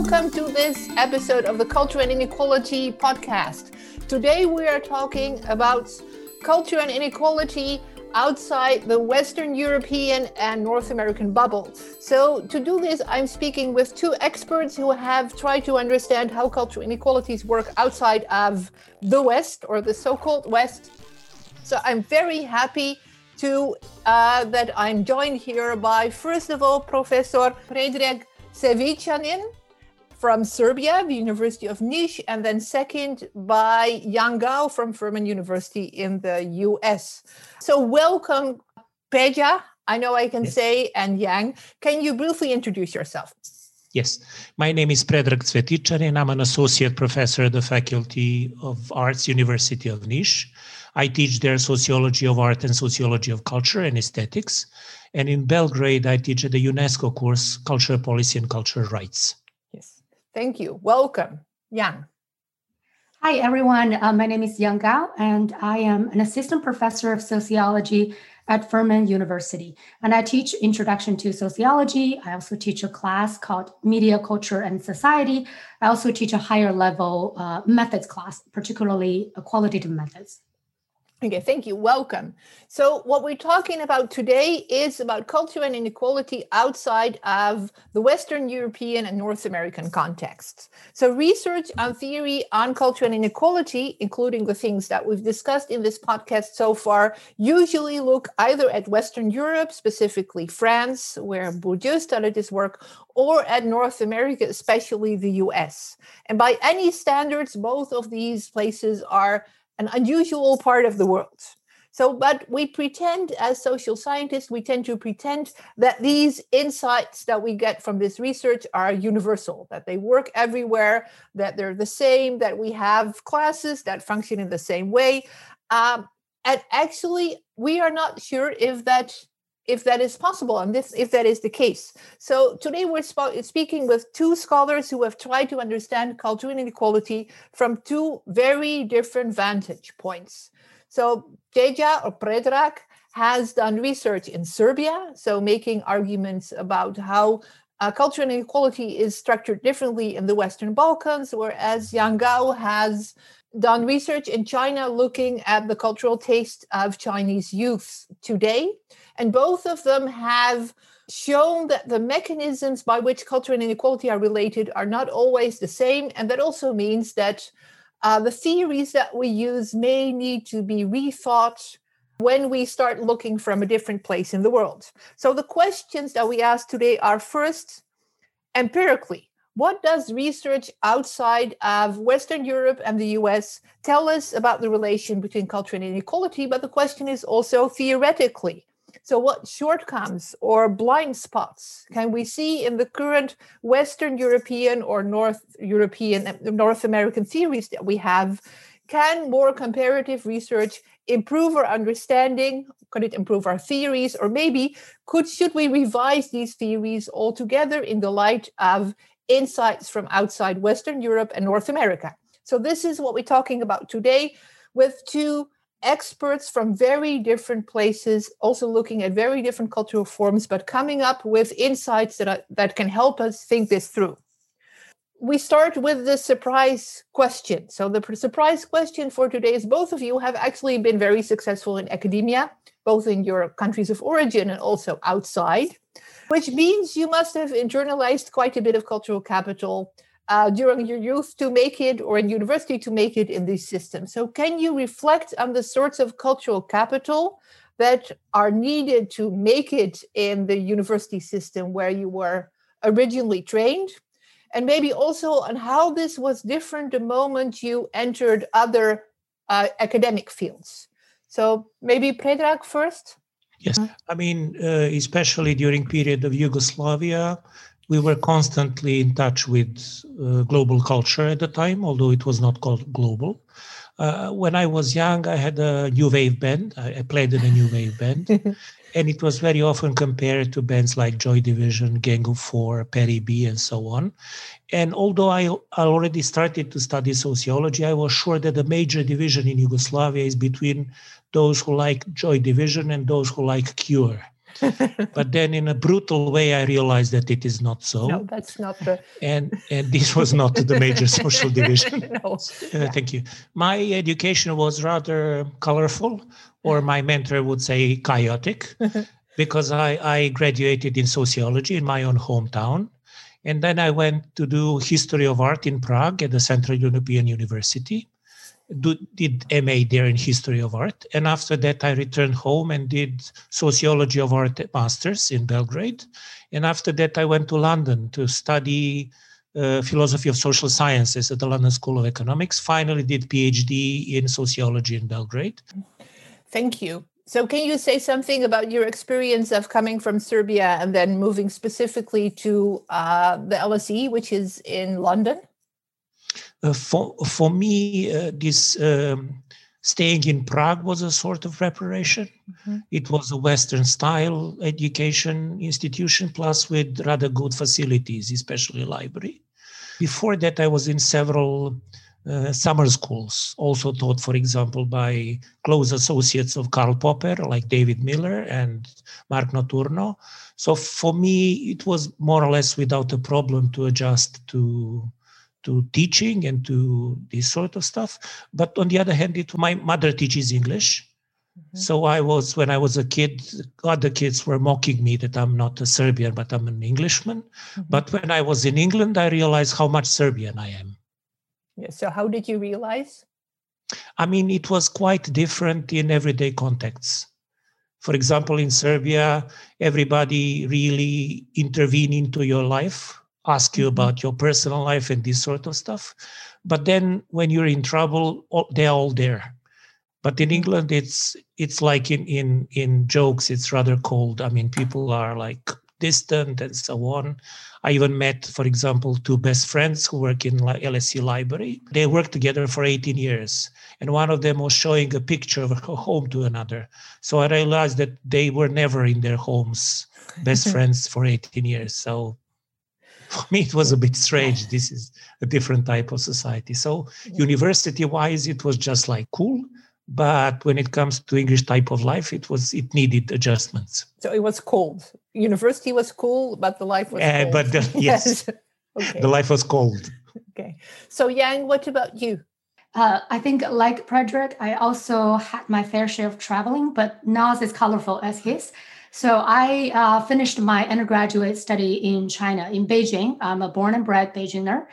welcome to this episode of the Culture and Inequality podcast. Today we are talking about culture and inequality outside the Western European and North American bubble. So, to do this, I'm speaking with two experts who have tried to understand how cultural inequalities work outside of the West or the so called West. So, I'm very happy to uh, that I'm joined here by, first of all, Professor Predrag Cvetičanin from Serbia, the University of Niš, and then second by Yang Gao from Furman University in the US. So, welcome, Peja. I know I can yes. say, and Yang. Can you briefly introduce yourself? Yes, my name is Predrag Cvetičanin. I'm an associate professor at the Faculty of Arts, University of Niš. I teach there sociology of art and sociology of culture and aesthetics. And in Belgrade, I teach the UNESCO course, Cultural Policy and Cultural Rights. Thank you. Welcome, Yang. Hi, everyone. Uh, my name is Yang Gao, and I am an assistant professor of sociology at Furman University. And I teach Introduction to Sociology. I also teach a class called Media, Culture, and Society. I also teach a higher level uh, methods class, particularly qualitative methods. Okay, thank you. Welcome. So, what we're talking about today is about culture and inequality outside of the Western European and North American contexts. So, research and theory on culture and inequality, including the things that we've discussed in this podcast so far, usually look either at Western Europe, specifically France, where Bourdieu started his work, or at North America, especially the US. And by any standards, both of these places are an unusual part of the world. So, but we pretend as social scientists, we tend to pretend that these insights that we get from this research are universal, that they work everywhere, that they're the same, that we have classes that function in the same way. Um, and actually, we are not sure if that if that is possible and this if that is the case. So today we're sp- speaking with two scholars who have tried to understand cultural inequality from two very different vantage points. So Peja or Predrag has done research in Serbia, so making arguments about how uh, cultural inequality is structured differently in the Western Balkans, whereas Yang Gao has done research in China looking at the cultural taste of Chinese youth today. And both of them have shown that the mechanisms by which culture and inequality are related are not always the same. And that also means that uh, the theories that we use may need to be rethought when we start looking from a different place in the world. So the questions that we ask today are first, empirically, what does research outside of Western Europe and the US tell us about the relation between culture and inequality? But the question is also theoretically. So, what shortcomings or blind spots can we see in the current Western European or North European, North American theories that we have? Can more comparative research improve our understanding? Could it improve our theories? Or maybe could should we revise these theories altogether in the light of insights from outside Western Europe and North America. So, this is what we're talking about today with two experts from very different places, also looking at very different cultural forms, but coming up with insights that, are, that can help us think this through. We start with the surprise question. So, the surprise question for today is both of you have actually been very successful in academia, both in your countries of origin and also outside which means you must have internalized quite a bit of cultural capital uh, during your youth to make it or in university to make it in these systems. So, can you reflect on the sorts of cultural capital that are needed to make it in the university system where you were originally trained? And maybe also on how this was different the moment you entered other uh, academic fields. So, maybe Predrag first. Yes, mm-hmm. I mean, uh, especially during period of Yugoslavia, we were constantly in touch with uh, global culture at the time, although it was not called global. Uh, when I was young, I had a new wave band. I, I played in a new wave band, and it was very often compared to bands like Joy Division, Gang of Four, Perry B, and so on. And although I, I already started to study sociology, I was sure that the major division in Yugoslavia is between those who like Joy Division and those who like Cure. But then in a brutal way i realized that it is not so. No that's not the and and this was not the major social division. No. Uh, thank you. My education was rather colorful or my mentor would say chaotic because I, I graduated in sociology in my own hometown. And then i went to do history of art in prague at the central european university do, did MA there in history of art. And after that, I returned home and did sociology of art masters in Belgrade. And after that, I went to London to study uh, philosophy of social sciences at the London School of Economics. Finally, did PhD in sociology in Belgrade. Thank you. So, can you say something about your experience of coming from Serbia and then moving specifically to uh, the LSE, which is in London? Uh, for for me, uh, this um, staying in Prague was a sort of preparation. Mm-hmm. It was a Western style education institution, plus with rather good facilities, especially library. Before that, I was in several uh, summer schools, also taught, for example, by close associates of Karl Popper, like David Miller and Mark Notturno. So for me, it was more or less without a problem to adjust to to teaching and to this sort of stuff. But on the other hand, it, my mother teaches English. Mm-hmm. So I was, when I was a kid, other kids were mocking me that I'm not a Serbian, but I'm an Englishman. Mm-hmm. But when I was in England, I realized how much Serbian I am. Yeah. So how did you realize? I mean, it was quite different in everyday contexts. For example, in Serbia, everybody really intervene into your life ask you mm-hmm. about your personal life and this sort of stuff. But then when you're in trouble, they're all there. But in England, it's it's like in in in jokes, it's rather cold. I mean, people are like distant and so on. I even met, for example, two best friends who work in LSE library. They worked together for 18 years, and one of them was showing a picture of her home to another. So I realized that they were never in their homes, best friends for 18 years. So for me it was a bit strange. This is a different type of society. So university wise it was just like cool. But when it comes to english type of life it was it needed adjustments. So it was cold. University was cool but the life was uh, but the, yes. Okay. the life was cold. Okay. So yang what about you? Uh, I think, like Predrag, I also had my fair share of traveling, but not as colorful as his. So I uh, finished my undergraduate study in China, in Beijing. I'm a born and bred Beijinger.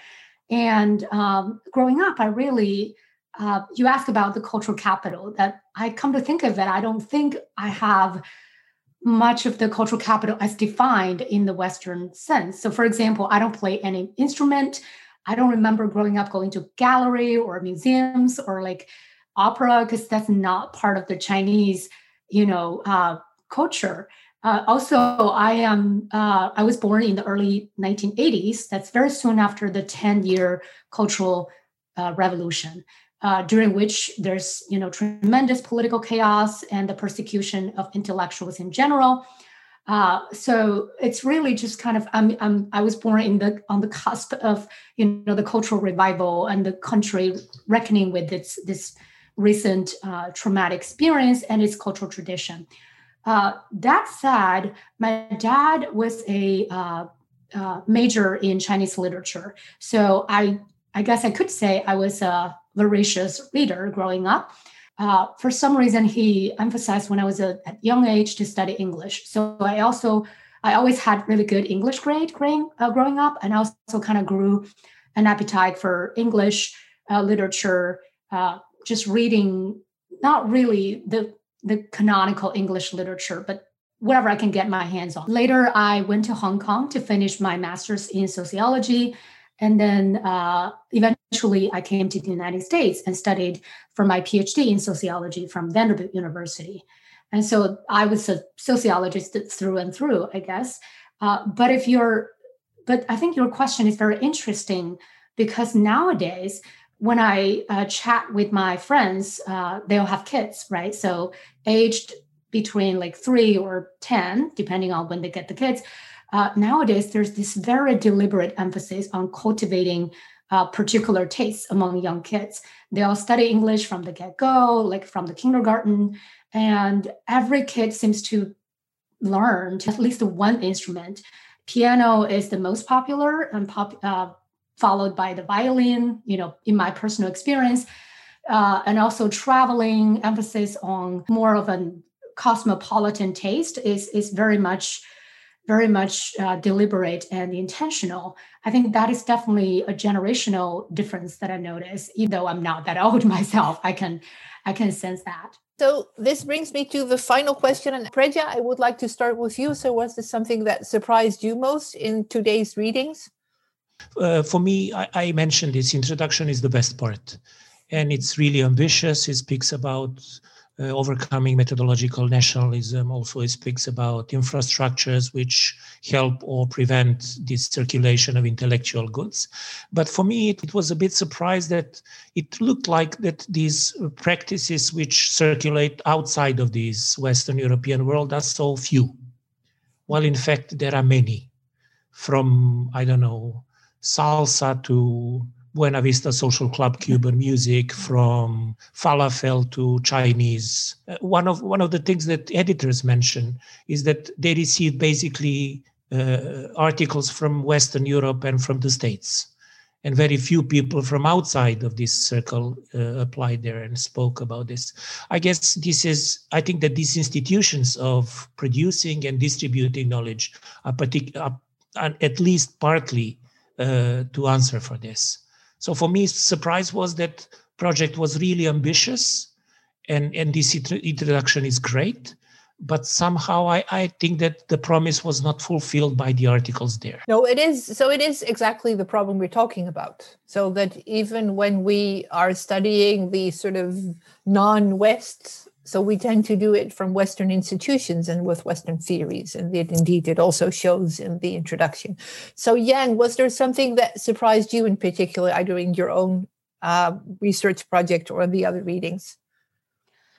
And um, growing up, I really, uh, you asked about the cultural capital, that I come to think of it, I don't think I have much of the cultural capital as defined in the Western sense. So, for example, I don't play any instrument. I don't remember growing up going to gallery or museums or like opera because that's not part of the Chinese, you know, uh, culture. Uh, also, I am uh, I was born in the early 1980s. That's very soon after the 10-year cultural uh, revolution, uh, during which there's you know tremendous political chaos and the persecution of intellectuals in general. Uh, so it's really just kind of I'm, I'm I was born in the on the cusp of you know the cultural revival and the country reckoning with its this recent uh, traumatic experience and its cultural tradition. Uh, that said, my dad was a uh, uh, major in Chinese literature, so I I guess I could say I was a voracious reader growing up. Uh, for some reason, he emphasized when I was a, at young age to study English. So I also I always had really good English grade growing, uh, growing up, and also kind of grew an appetite for English uh, literature. just reading, not really the the canonical English literature, but whatever I can get my hands on. Later, I went to Hong Kong to finish my master's in sociology. And then uh, eventually, I came to the United States and studied for my PhD in sociology from Vanderbilt University. And so I was a sociologist through and through, I guess. Uh, but if you're, but I think your question is very interesting because nowadays when I uh, chat with my friends, uh, they'll have kids, right? So aged between like three or 10, depending on when they get the kids. Uh, nowadays, there's this very deliberate emphasis on cultivating uh, particular tastes among young kids. They all study English from the get go, like from the kindergarten. And every kid seems to learned at least one instrument. Piano is the most popular and pop, uh, followed by the violin, you know, in my personal experience. Uh, and also traveling, emphasis on more of a cosmopolitan taste is, is very much very much uh, deliberate and intentional. I think that is definitely a generational difference that I notice. Even though I'm not that old myself, I can I can sense that. So this brings me to the final question. And Peja, I would like to start with you. So was this something that surprised you most in today's readings? Uh, for me, I, I, mentioned this introduction is the best part. And it's really ambitious. It speaks about uh, overcoming methodological nationalism. Also, it speaks about infrastructures which help or prevent this circulation of intellectual goods. But for me, it, it was a bit surprised that it looked like that these practices which circulate outside of this Western European world are so few. While in fact, there are many from, I don't know, salsa to Buena Vista Social Club Cuban music, from falafel to Chinese. Uh, one of one of the things that editors mention is that they receive basically uh, articles from Western Europe and from the States, and very few people from outside of this circle uh, applied there and spoke about this. I guess this is. I think that these institutions of producing and distributing knowledge are, partic- are at least partly uh, to answer for this. So for me, surprise was that project was really ambitious, and and this introduction is great. But somehow I, I think that the promise was not fulfilled by the articles there. No, it is. So it is exactly the problem we're talking about. So that even when we are studying the sort of non-West so we tend to do it from Western institutions and with Western theories. And it, indeed, it also shows in the introduction. So, Yang, was there something that surprised you in particular, either in your own uh, research project or the other readings?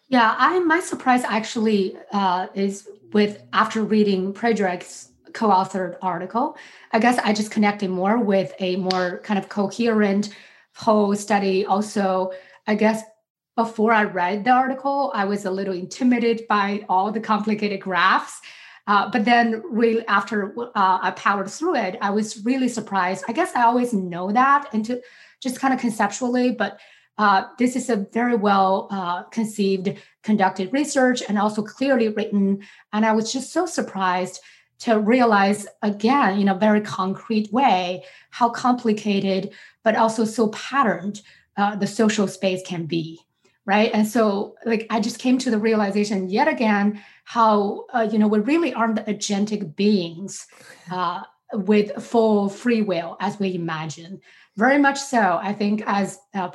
Yeah, I my surprise actually uh, is with after reading Predrag's co-authored article. I guess I just connected more with a more kind of coherent whole study. Also, I guess before I read the article, I was a little intimidated by all the complicated graphs. Uh, but then, really, after uh, I powered through it, I was really surprised. I guess I always know that, and to just kind of conceptually, but uh, this is a very well uh, conceived, conducted research, and also clearly written. And I was just so surprised to realize again, in a very concrete way, how complicated but also so patterned uh, the social space can be right? And so like i just came to the realization yet again how uh, you know we really aren't the agentic beings uh, with full free will as we imagine. Very much so i think as uh,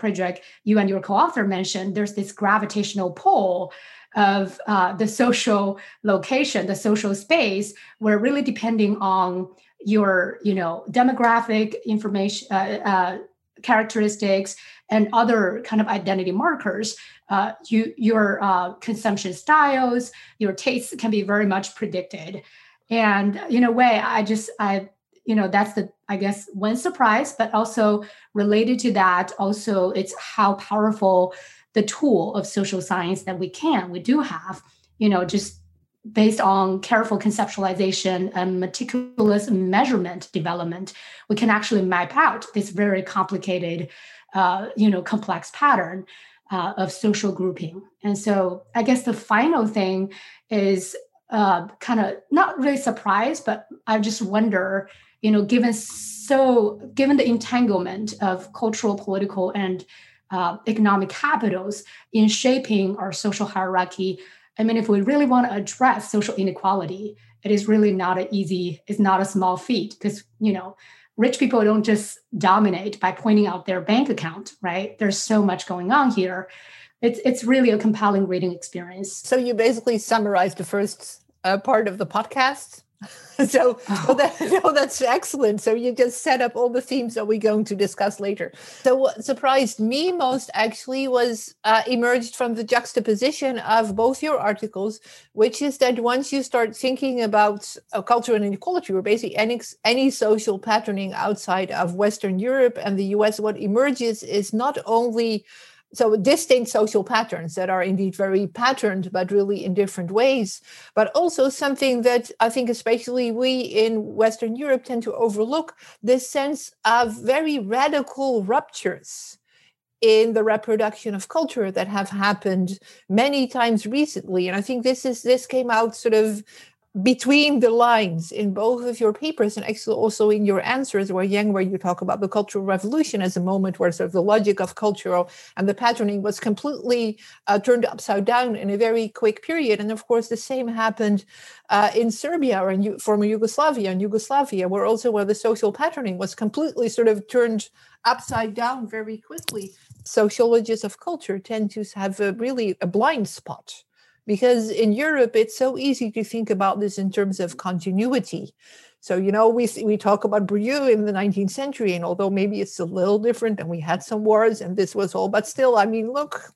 you and your co-author mentioned there's this gravitational pull of uh, the social location the social space where really depending on your you know demographic information uh, uh, characteristics and other kind of identity markers, uh, you, your uh, consumption styles, your tastes can be very much predicted. And in a way, I just, I, you know, that's the, I guess, one surprise, but also related to that, also it's how powerful the tool of social science that we can, we do have, you know, just based on careful conceptualization and meticulous measurement development, we can actually map out this very complicated uh, you know, complex pattern uh, of social grouping. And so I guess the final thing is uh, kind of not really surprised, but I just wonder, you know, given so given the entanglement of cultural, political, and uh, economic capitals in shaping our social hierarchy. I mean, if we really want to address social inequality, it is really not an easy, it's not a small feat because, you know, rich people don't just dominate by pointing out their bank account, right? There's so much going on here. It's it's really a compelling reading experience. So you basically summarized the first uh, part of the podcast so, oh. so that, no, that's excellent. So you just set up all the themes that we're going to discuss later. So what surprised me most actually was uh, emerged from the juxtaposition of both your articles, which is that once you start thinking about uh, culture and inequality, or basically any, any social patterning outside of Western Europe and the US, what emerges is not only so distinct social patterns that are indeed very patterned but really in different ways but also something that i think especially we in western europe tend to overlook this sense of very radical ruptures in the reproduction of culture that have happened many times recently. And i think this is this came out sort of between the lines in both of your papers and actually also in your answers where yang where you talk about the cultural revolution as a moment where sort of the logic of cultural and the patterning was completely uh, turned upside down in a very quick period. And of course the same happened uh, in serbia or in former yugoslavia and yugoslavia where also where the social patterning was completely sort of turned upside down very quickly. Sociologists of culture tend to have a, really a blind spot because in Europe it's so easy to think about this in terms of continuity. So you know we we talk about Bourdieu in the 19th century, and although maybe it's a little different, and we had some wars, and this was all, but still, I mean, look,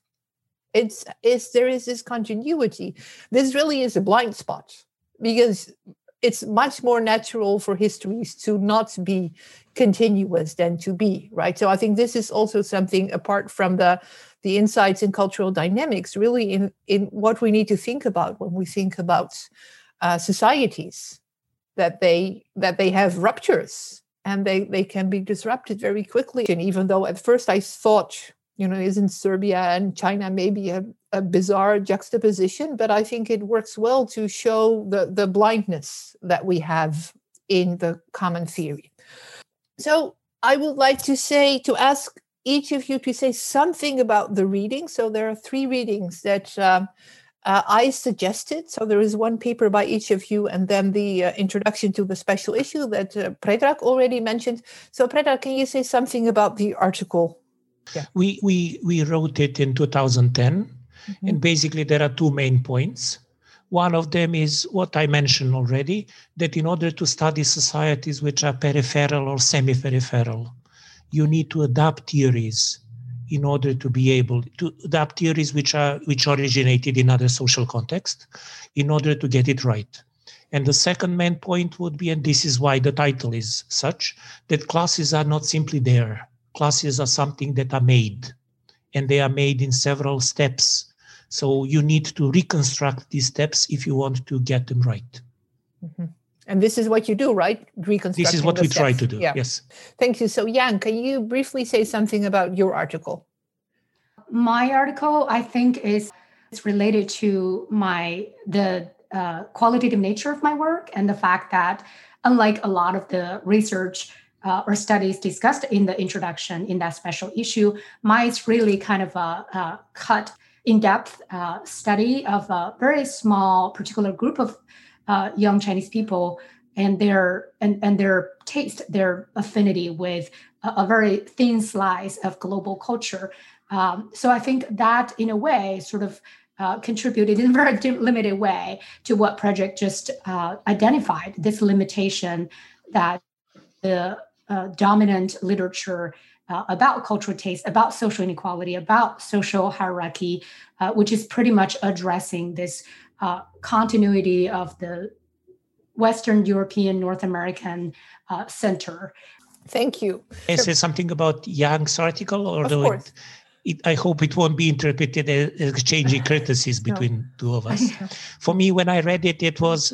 it's it's there is this continuity. This really is a blind spot because it's much more natural for histories to not be continuous than to be right? So i think this is also something apart from the the insights in cultural dynamics really in in what we need to think about when we think about uh, societies that they that they have ruptures and they they can be disrupted very quickly. And even though at first i thought you know isn't serbia and china maybe a, a bizarre juxtaposition but i think it works well to show the the blindness that we have in the common theory so I would like to say, to ask each of you to say something about the reading. So there are three readings that um, uh, I suggested. So there is one paper by each of you, and then the uh, introduction to the special issue that uh, Predrag already mentioned. So Predrag, can you say something about the article? Yeah. We we we wrote it in 2010, mm-hmm. and basically there are two main points. One of them is what I mentioned already that in order to study societies which are peripheral or semi peripheral, you need to adapt theories in order to be able to adapt theories which are which originated in other social context in order to get it right and the second main point would be and this is why the title is such that classes are not simply there classes are something that are made and they are made in several steps so you need to reconstruct these steps if you want to get them right. Mm-hmm. And this is what you do, right? Reconstruct. This is what we steps. try to do. Yeah. Yes. Thank you. So, Jan, can you briefly say something about your article? My article, I think, is it's related to my the uh, qualitative nature of my work and the fact that, unlike a lot of the research uh, or studies discussed in the introduction in that special issue, mine's really kind of a, a cut in-depth uh, study of a very small particular group of uh, young Chinese people and their and, and their taste, their affinity with a, a very thin slice of global culture. Um, so I think that, in a way, sort of uh, contributed in a very limited way to what Predrag just uh, identified this limitation that the uh, dominant literature uh, about cultural taste, about social inequality, about social hierarchy, uh, which is pretty much addressing this uh, continuity of the Western European, North American uh, center. Thank you. I say something about Yang's article, although it, it, I hope it won't be interpreted as exchanging courtesies between no. two of us. For me, when I read it, it was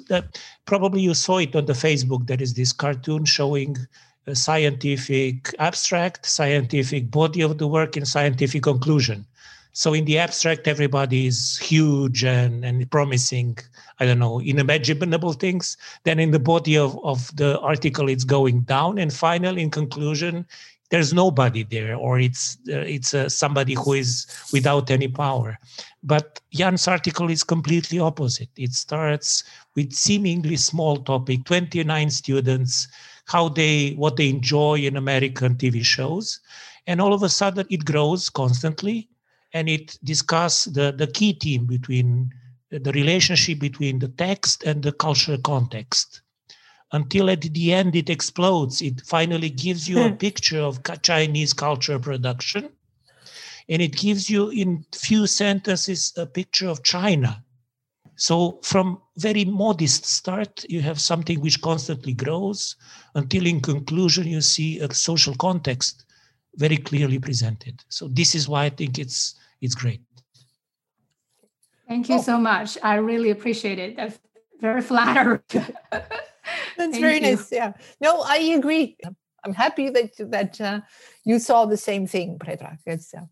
probably you saw it on the Facebook. There is this cartoon showing a scientific abstract, scientific body of the work, and scientific conclusion. So in the abstract, everybody is huge and, and promising, I don't know, unimaginable things. Then in the body of, of the article, it's going down. And finally, in conclusion, there's nobody there, or it's uh, it's uh, somebody who is without any power. But Jan's article is completely opposite. It starts with seemingly small topic, 29 students, how they what they enjoy in American TV shows, and all of a sudden it grows constantly, and it discusses the the key theme between the relationship between the text and the cultural context until at the end it explodes. It finally gives you a hmm. picture of Chinese culture production, and it gives you in few sentences a picture of China so from very modest start, you have something which constantly grows until in conclusion, you see a social context very clearly presented. So this is why I think it's it's great. Thank you oh. so much. I really appreciate it. That's very flattered. That's very you. nice. Yeah. No, I agree. I'm happy that that uh, you saw the same thing, Predrag. It's, uh,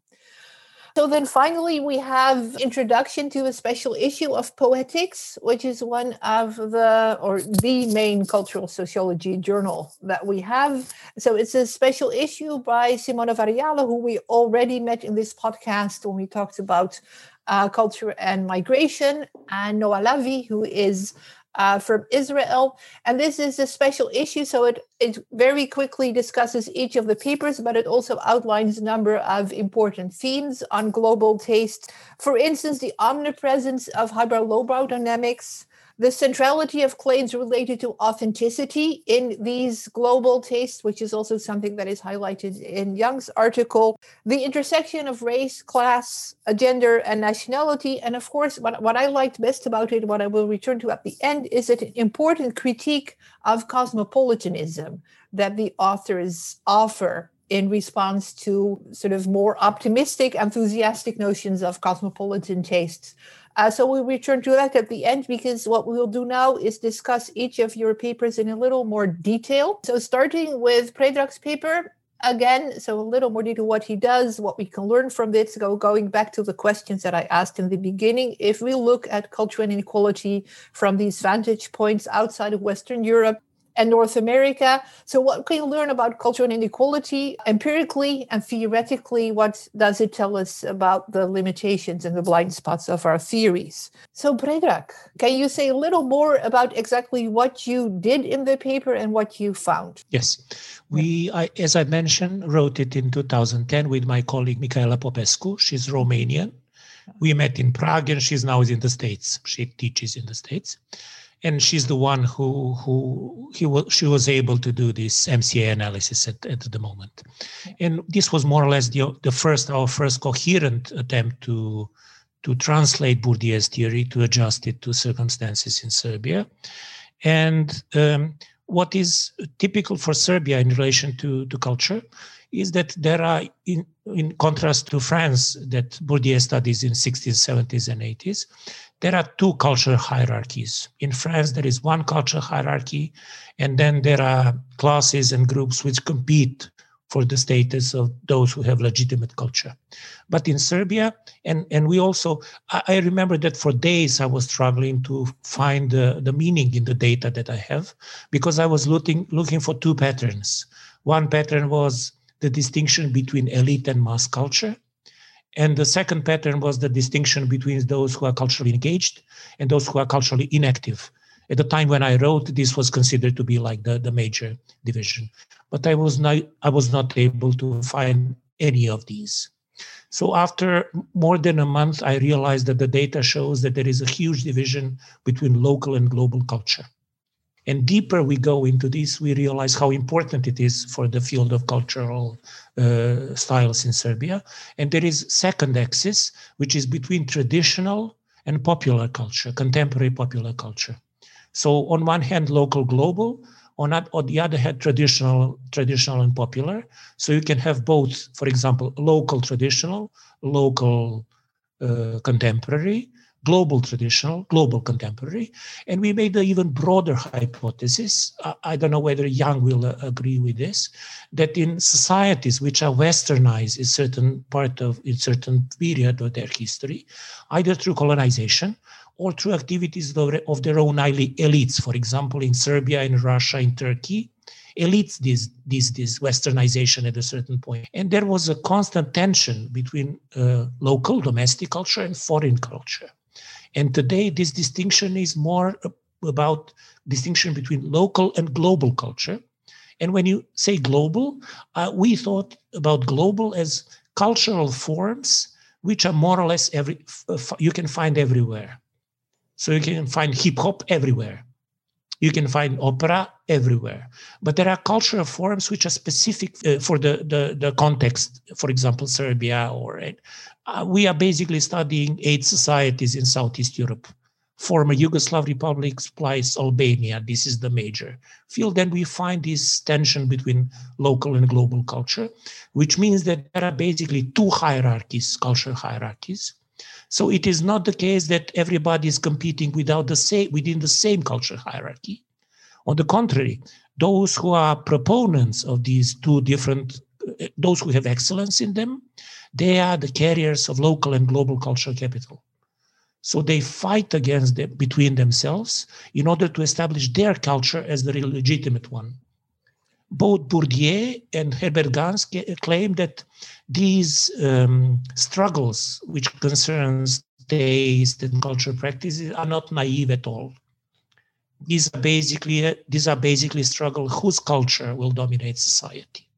so then finally we have introduction to a special issue of Poetics, which is one of the or the main cultural sociology journal that we have. So it's a special issue by Simone Varriale, who we already met in this podcast when we talked about uh, culture and migration, and Noa Lavie, who is uh, from Israel. And this is a special issue, so it, it very quickly discusses each of the papers, but it also outlines a number of important themes on global taste. For instance, the omnipresence of highbrow lowbrow dynamics, the centrality of claims related to authenticity in these global tastes, which is also something that is highlighted in Young's article, the intersection of race, class, uh, gender, and nationality. And of course, what, what I liked best about it, what I will return to at the end, is an important critique of cosmopolitanism that the authors offer in response to sort of more optimistic, enthusiastic notions of cosmopolitan tastes. Uh, so we'll return to that at the end because what we'll do now is discuss each of your papers in a little more detail. So starting with Predrag's paper, again, so a little more detail what he does, what we can learn from this, So going back to the questions that I asked in the beginning. If we look at culture and inequality from these vantage points outside of Western Europe, and North America. So, what can you learn about cultural inequality empirically and theoretically? What does it tell us about the limitations and the blind spots of our theories? So, Predrag, can you say a little more about exactly what you did in the paper and what you found? Yes. We, I, as I mentioned, wrote it in 2010 with my colleague Mihaela Popescu. She's Romanian. We met in Prague and she's now in the States. She teaches in the States and she's the one who who he was she was able to do this MCA analysis at, at the moment, and this was more or less the the first our first coherent attempt to to translate Bourdieu's theory to adjust it to circumstances in Serbia, and um, what is typical for Serbia in relation to to culture is that there are in in contrast to France that Bourdieu studies in 60s, 70s, and 80s, there are two cultural hierarchies. In France, there is one cultural hierarchy, and then there are classes and groups which compete for the status of those who have legitimate culture. But in Serbia, and, and we also, I, I remember that for days I was struggling to find the, the meaning in the data that I have because I was looking, looking for two patterns. One pattern was the distinction between elite and mass culture. And the second pattern was the distinction between those who are culturally engaged and those who are culturally inactive. At the time when I wrote, this was considered to be like the, the major division. But I was not I was not able to find any of these. So after more than a month, I realized that the data shows that there is a huge division between local and global culture. And deeper we go into this, we realize how important it is for the field of cultural uh, styles in Serbia. And there is second axis, which is between traditional and popular culture, contemporary popular culture. So on one hand, local, global. On, on the other hand, traditional, traditional and popular. So you can have both, for example, local traditional, local uh, contemporary, global traditional, global contemporary. And we made an even broader hypothesis. I don't know whether Young will uh, agree with this, that in societies which are westernized in certain part of, in certain period of their history, either through colonization or through activities of their own elites, for example, in Serbia, in Russia, in Turkey, elites this this this westernization at a certain point and there was a constant tension between uh, local domestic culture and foreign culture and today, this distinction is more about distinction between local and global culture. And when you say global, uh, we thought about global as cultural forms which are more or less every you can find everywhere. So you can find hip hop everywhere. You can find opera everywhere. But there are cultural forms which are specific uh, for the, the, the context, for example, Serbia or uh, we are basically studying eight societies in Southeast Europe former Yugoslav republics plus Albania. This is the major field. Then we find this tension between local and global culture, which means that there are basically two hierarchies, cultural hierarchies. So it is not the case that everybody is competing without the same within the same cultural hierarchy. On the contrary, those who are proponents of these two different, uh, those who have excellence in them, they are the carriers of local and global cultural capital. So they fight against them between themselves in order to establish their culture as the legitimate one. Both Bourdieu and Herbert Gans claim that these um, struggles, which concerns taste and cultural practices, are not naive at all. These are basically these are basically struggle whose culture will dominate society.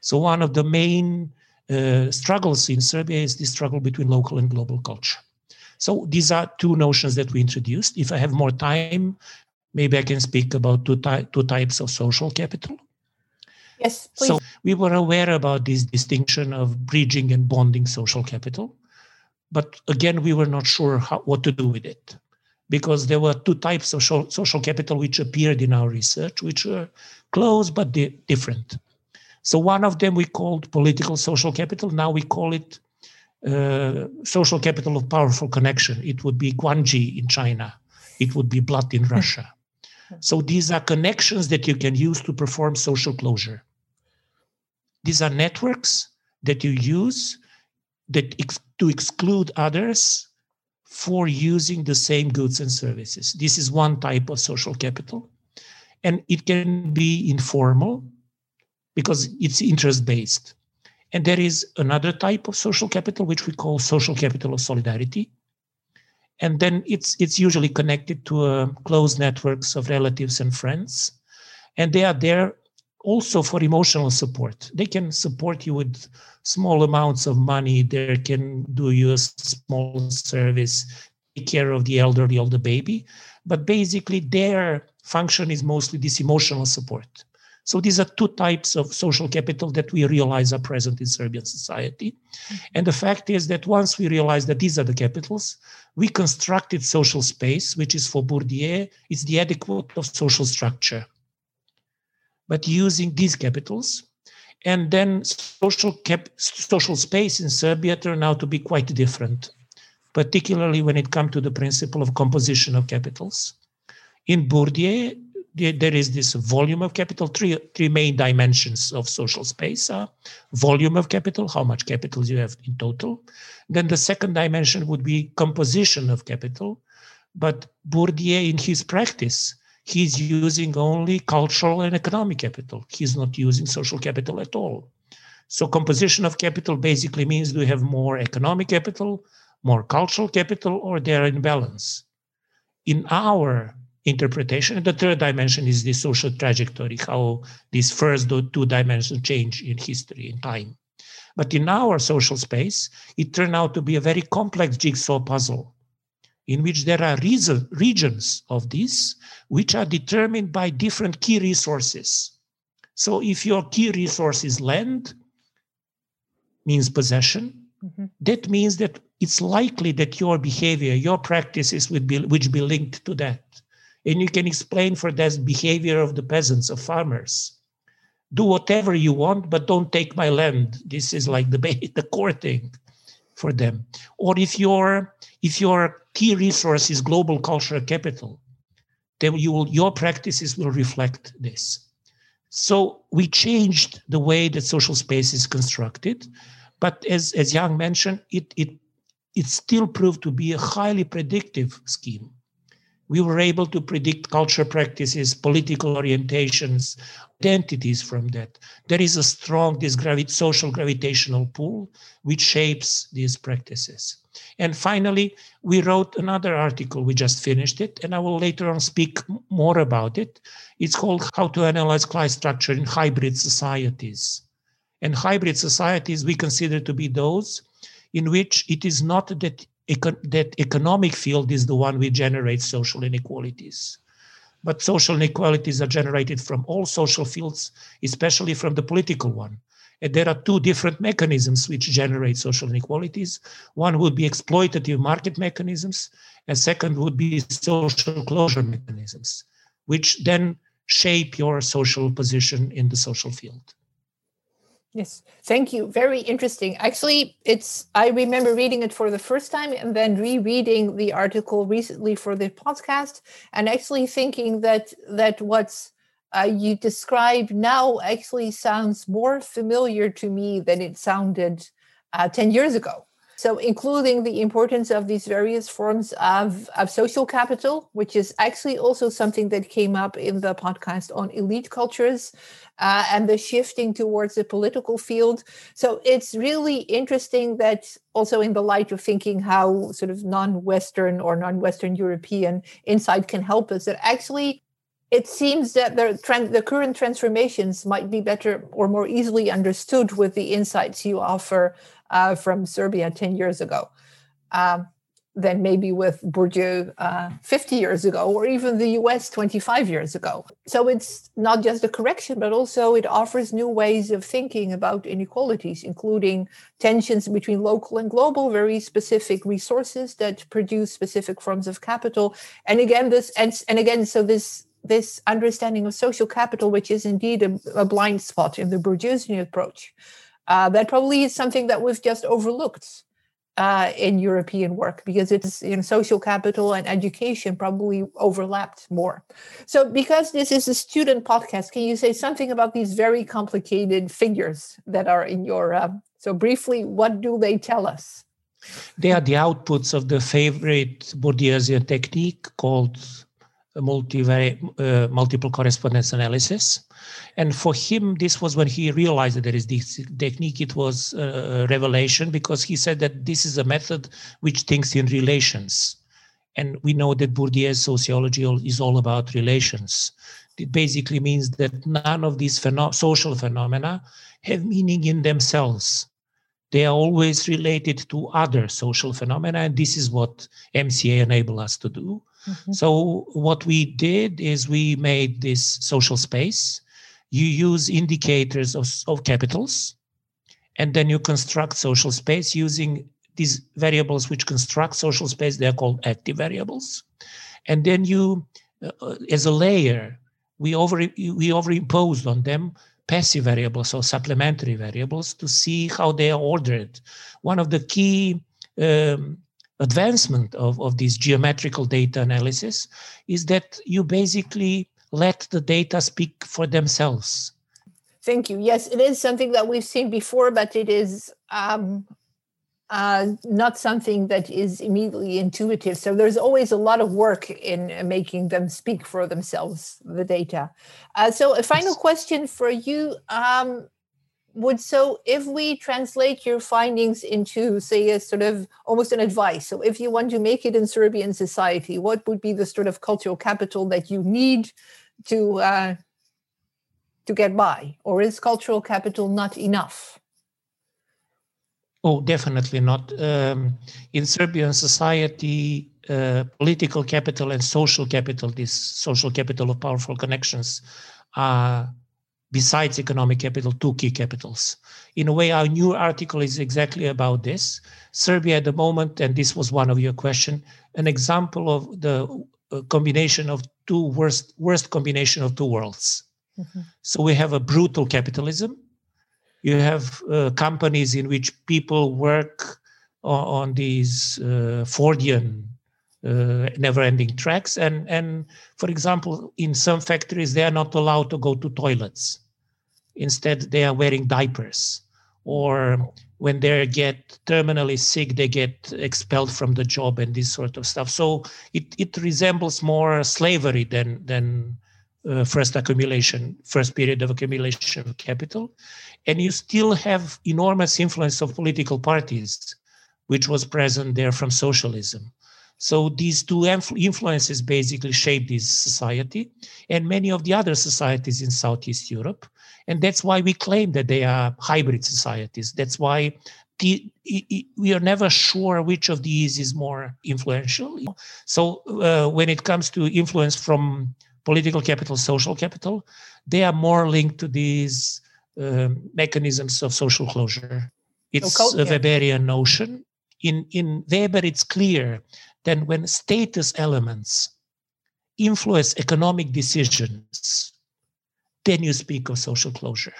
So one of the main uh, struggles in Serbia is the struggle between local and global culture. So these are two notions that we introduced. If I have more time, maybe I can speak about two, ty- two types of social capital. Yes, please. So we were aware about this distinction of bridging and bonding social capital, but again, we were not sure how, what to do with it because there were two types of social capital which appeared in our research, which were close but di- different. So one of them we called political social capital. Now we call it uh, social capital of powerful connection. It would be guanxi in China. It would be blat in Russia. So these are connections that you can use to perform social closure. These are networks that you use that ex- to exclude others for using the same goods and services. This is one type of social capital. And it can be informal because it's interest based. And there is another type of social capital, which we call social capital of solidarity. And then it's, it's usually connected to uh, close networks of relatives and friends. And they are there also for emotional support. They can support you with small amounts of money. They can do you a small service, take care of the elderly or the baby. But basically, their function is mostly this emotional support. So these are two types of social capital that we realize are present in Serbian society. Mm-hmm. And the fact is that once we realize that these are the capitals, we constructed social space, which is for Bourdieu, is the adequate of social structure. But using these capitals, and then social cap- social space in Serbia turned out to be quite different, particularly when it comes to the principle of composition of capitals. In Bourdieu, there is this volume of capital, three, three main dimensions of social space are volume of capital, how much capital you have in total. Then the second dimension would be composition of capital. But Bourdieu, in his practice, he's using only cultural and economic capital. He's not using social capital at all. So composition of capital basically means do we have more economic capital, more cultural capital, or they're in balance. In our interpretation. The third dimension is the social trajectory, how these first two dimensions change in history, in time. But in our social space, it turned out to be a very complex jigsaw puzzle in which there are regions of this which are determined by different key resources. So if your key resource is land, means possession, mm-hmm. that means that it's likely that your behavior, your practices would be which be linked to that and you can explain for that behavior of the peasants of farmers do whatever you want but don't take my land this is like the the core thing for them or if your if your key resource is global cultural capital. Then you will your practices will reflect this. So we changed the way that social space is constructed but as as Jan mentioned it it it still proved to be a highly predictive scheme we were able to predict culture practices, political orientations, identities from that. There is a strong this gravi- social gravitational pull which shapes these practices. And finally, we wrote another article. We just finished it, and I will later on speak more about it. It's called How to Analyze Class Structure in Hybrid Societies. And hybrid societies we consider to be those in which it is not that that economic field is the one we generate social inequalities. But social inequalities are generated from all social fields, especially from the political one. And there are two different mechanisms which generate social inequalities. One would be exploitative market mechanisms, and second would be social closure mechanisms, which then shape your social position in the social field. Yes, thank you. Very interesting. Actually, it's I remember reading it for the first time and then rereading the article recently for the podcast, and actually thinking that that what's uh, you describe now actually sounds more familiar to me than it sounded uh, 10 years ago. So, including the importance of these various forms of, of social capital, which is actually also something that came up in the podcast on elite cultures uh, and the shifting towards the political field. So, it's really interesting that also in the light of thinking how sort of non Western or non Western European insight can help us, that actually it seems that the trend, the current transformations might be better or more easily understood with the insights you offer uh, from Serbia 10 years ago um, than maybe with Bourdieu uh, 50 years ago or even the US 25 years ago. So it's not just a correction, but also it offers new ways of thinking about inequalities, including tensions between local and global, very specific resources that produce specific forms of capital. And again, this and, and again, so this this understanding of social capital, which is indeed a, a blind spot in the Bourdieusian approach. Uh, that probably is something that we've just overlooked uh, in European work because it's know social capital and education probably overlapped more. So, because this is a student podcast, can you say something about these very complicated figures that are in your? Uh, so, briefly, what do they tell us? They are the outputs of the favorite Bourdieusian technique called multi uh, multiple correspondence analysis. And for him, this was when he realized that there is this technique. It was a revelation because he said that this is a method which thinks in relations. And we know that Bourdieu's sociology is all about relations. It basically means that none of these pheno- social phenomena have meaning in themselves. They are always related to other social phenomena, and this is what MCA enable us to do. Mm-hmm. So what we did is we made this social space. You use indicators of, of capitals, and then you construct social space using these variables which construct social space. They're called active variables, and then you, uh, as a layer, we over we overimposed on them passive variables or supplementary variables to see how they are ordered. One of the key um, advancement of, of this geometrical data analysis is that you basically let the data speak for themselves. Thank you. Yes, it is something that we've seen before, but it is um, uh, not something that is immediately intuitive. So there's always a lot of work in making them speak for themselves, the data. Uh, so, a final question for you. Um, would so if we translate your findings into say a sort of almost an advice so if you want to make it in serbian society what would be the sort of cultural capital that you need to uh, to get by? Or is cultural capital not enough? Oh definitely not. Um, in serbian society uh, political capital and social capital this social capital of powerful connections are besides economic capital, two key capitals. In a way, our new article is exactly about this. Serbia at the moment, and this was one of your question, an example of the uh, combination of two worst worst combination of two worlds. Mm-hmm. So we have a brutal capitalism. You have uh, companies in which people work on, on these uh, Fordian uh, never-ending tracks. And and for example, in some factories, they are not allowed to go to toilets. Instead, they are wearing diapers. Or when they get terminally sick, they get expelled from the job and this sort of stuff. So it, it resembles more slavery than than uh, first accumulation, first period of accumulation of capital. And you still have enormous influence of political parties, which was present there from socialism. So these two influences basically shape this society and many of the other societies in Southeast Europe. And that's why we claim that they are hybrid societies. That's why the, we are never sure which of these is more influential. So uh, when it comes to influence from political capital, social capital, they are more linked to these um, mechanisms of social closure. It's a Weberian notion. In, in Weber, it's clear that when status elements influence economic decisions, then you speak of social closure.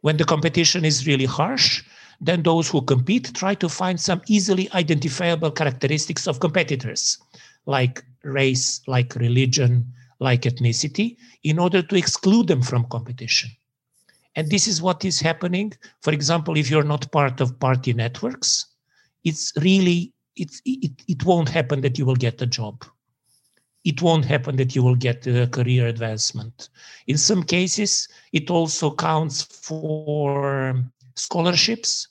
When the competition is really harsh, then those who compete try to find some easily identifiable characteristics of competitors, like race, like religion, like ethnicity, in order to exclude them from competition. And this is what is happening. For example, if you're not part of party networks, it's really it's, it, it won't happen that you will get a job. It won't happen that you will get a career advancement. In some cases, it also counts for scholarships.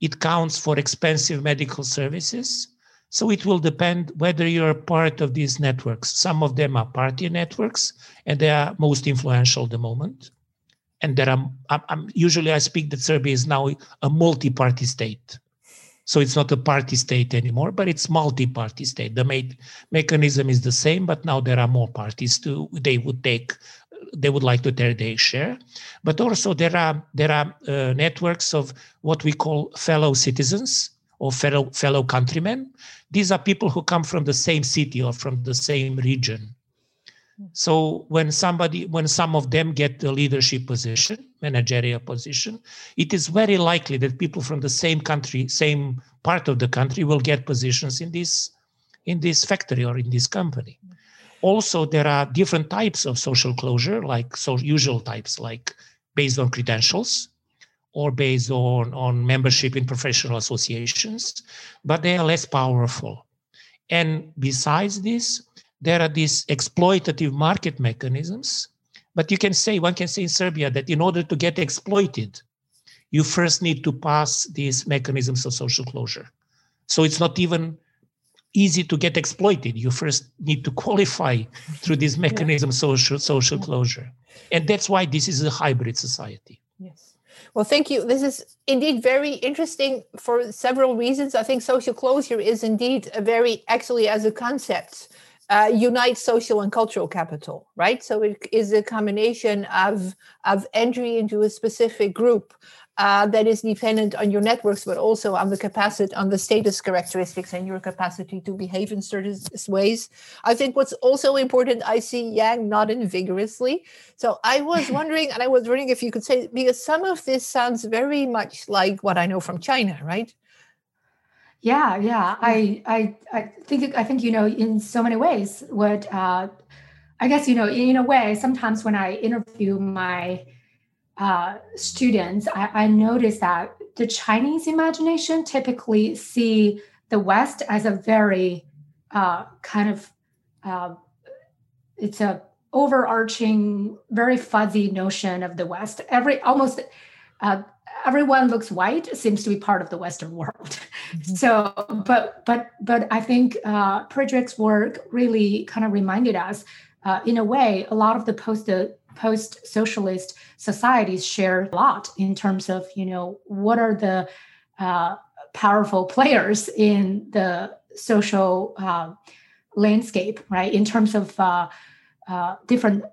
It counts for expensive medical services. So it will depend whether you're part of these networks. Some of them are party networks, and they are most influential at the moment and there are I'm, usually I speak that Serbia is now a multi-party state. So it's not a party state anymore, but it's multi-party state. The main mechanism is the same, but now there are more parties to they would take they would like to their share. But also there are there are uh, networks of what we call fellow citizens or fellow fellow countrymen. These are people who come from the same city or from the same region so when somebody, when some of them get the leadership position, managerial position, it is very likely that people from the same country, same part of the country, will get positions in this in this factory or in this company. Also, there are different types of social closure, like so usual types, like based on credentials or based on, on membership in professional associations, but they are less powerful. And besides this, there are these exploitative market mechanisms. But you can say, one can say in Serbia that in order to get exploited, you first need to pass these mechanisms of social closure. So it's not even easy to get exploited. You first need to qualify through this mechanism yeah. social social closure. And that's why this is a hybrid society. Yes. Well, thank you. This is indeed very interesting for several reasons. I think social closure is indeed a very, actually, as a concept, uh, unite social and cultural capital, right? So it is a combination of of entry into a specific group uh, that is dependent on your networks, but also on the capacity, on the status characteristics and your capacity to behave in certain ways. I think what's also important, I see Yang nodding vigorously. So I was wondering, and I was wondering if you could say, because some of this sounds very much like what I know from China, right? Yeah, yeah. I I I think I think you know in so many ways what uh I guess you know in a way sometimes when I interview my uh, students, I, I notice that the Chinese imagination typically see the West as a very uh, kind of uh, it's a overarching, very fuzzy notion of the West. Every almost uh, everyone looks white seems to be part of the western world mm-hmm. so but but but i think uh Predrag's work really kind of reminded us uh, in a way a lot of the post post socialist societies share a lot in terms of you know what are the uh, powerful players in the social uh, landscape right in terms of uh, uh different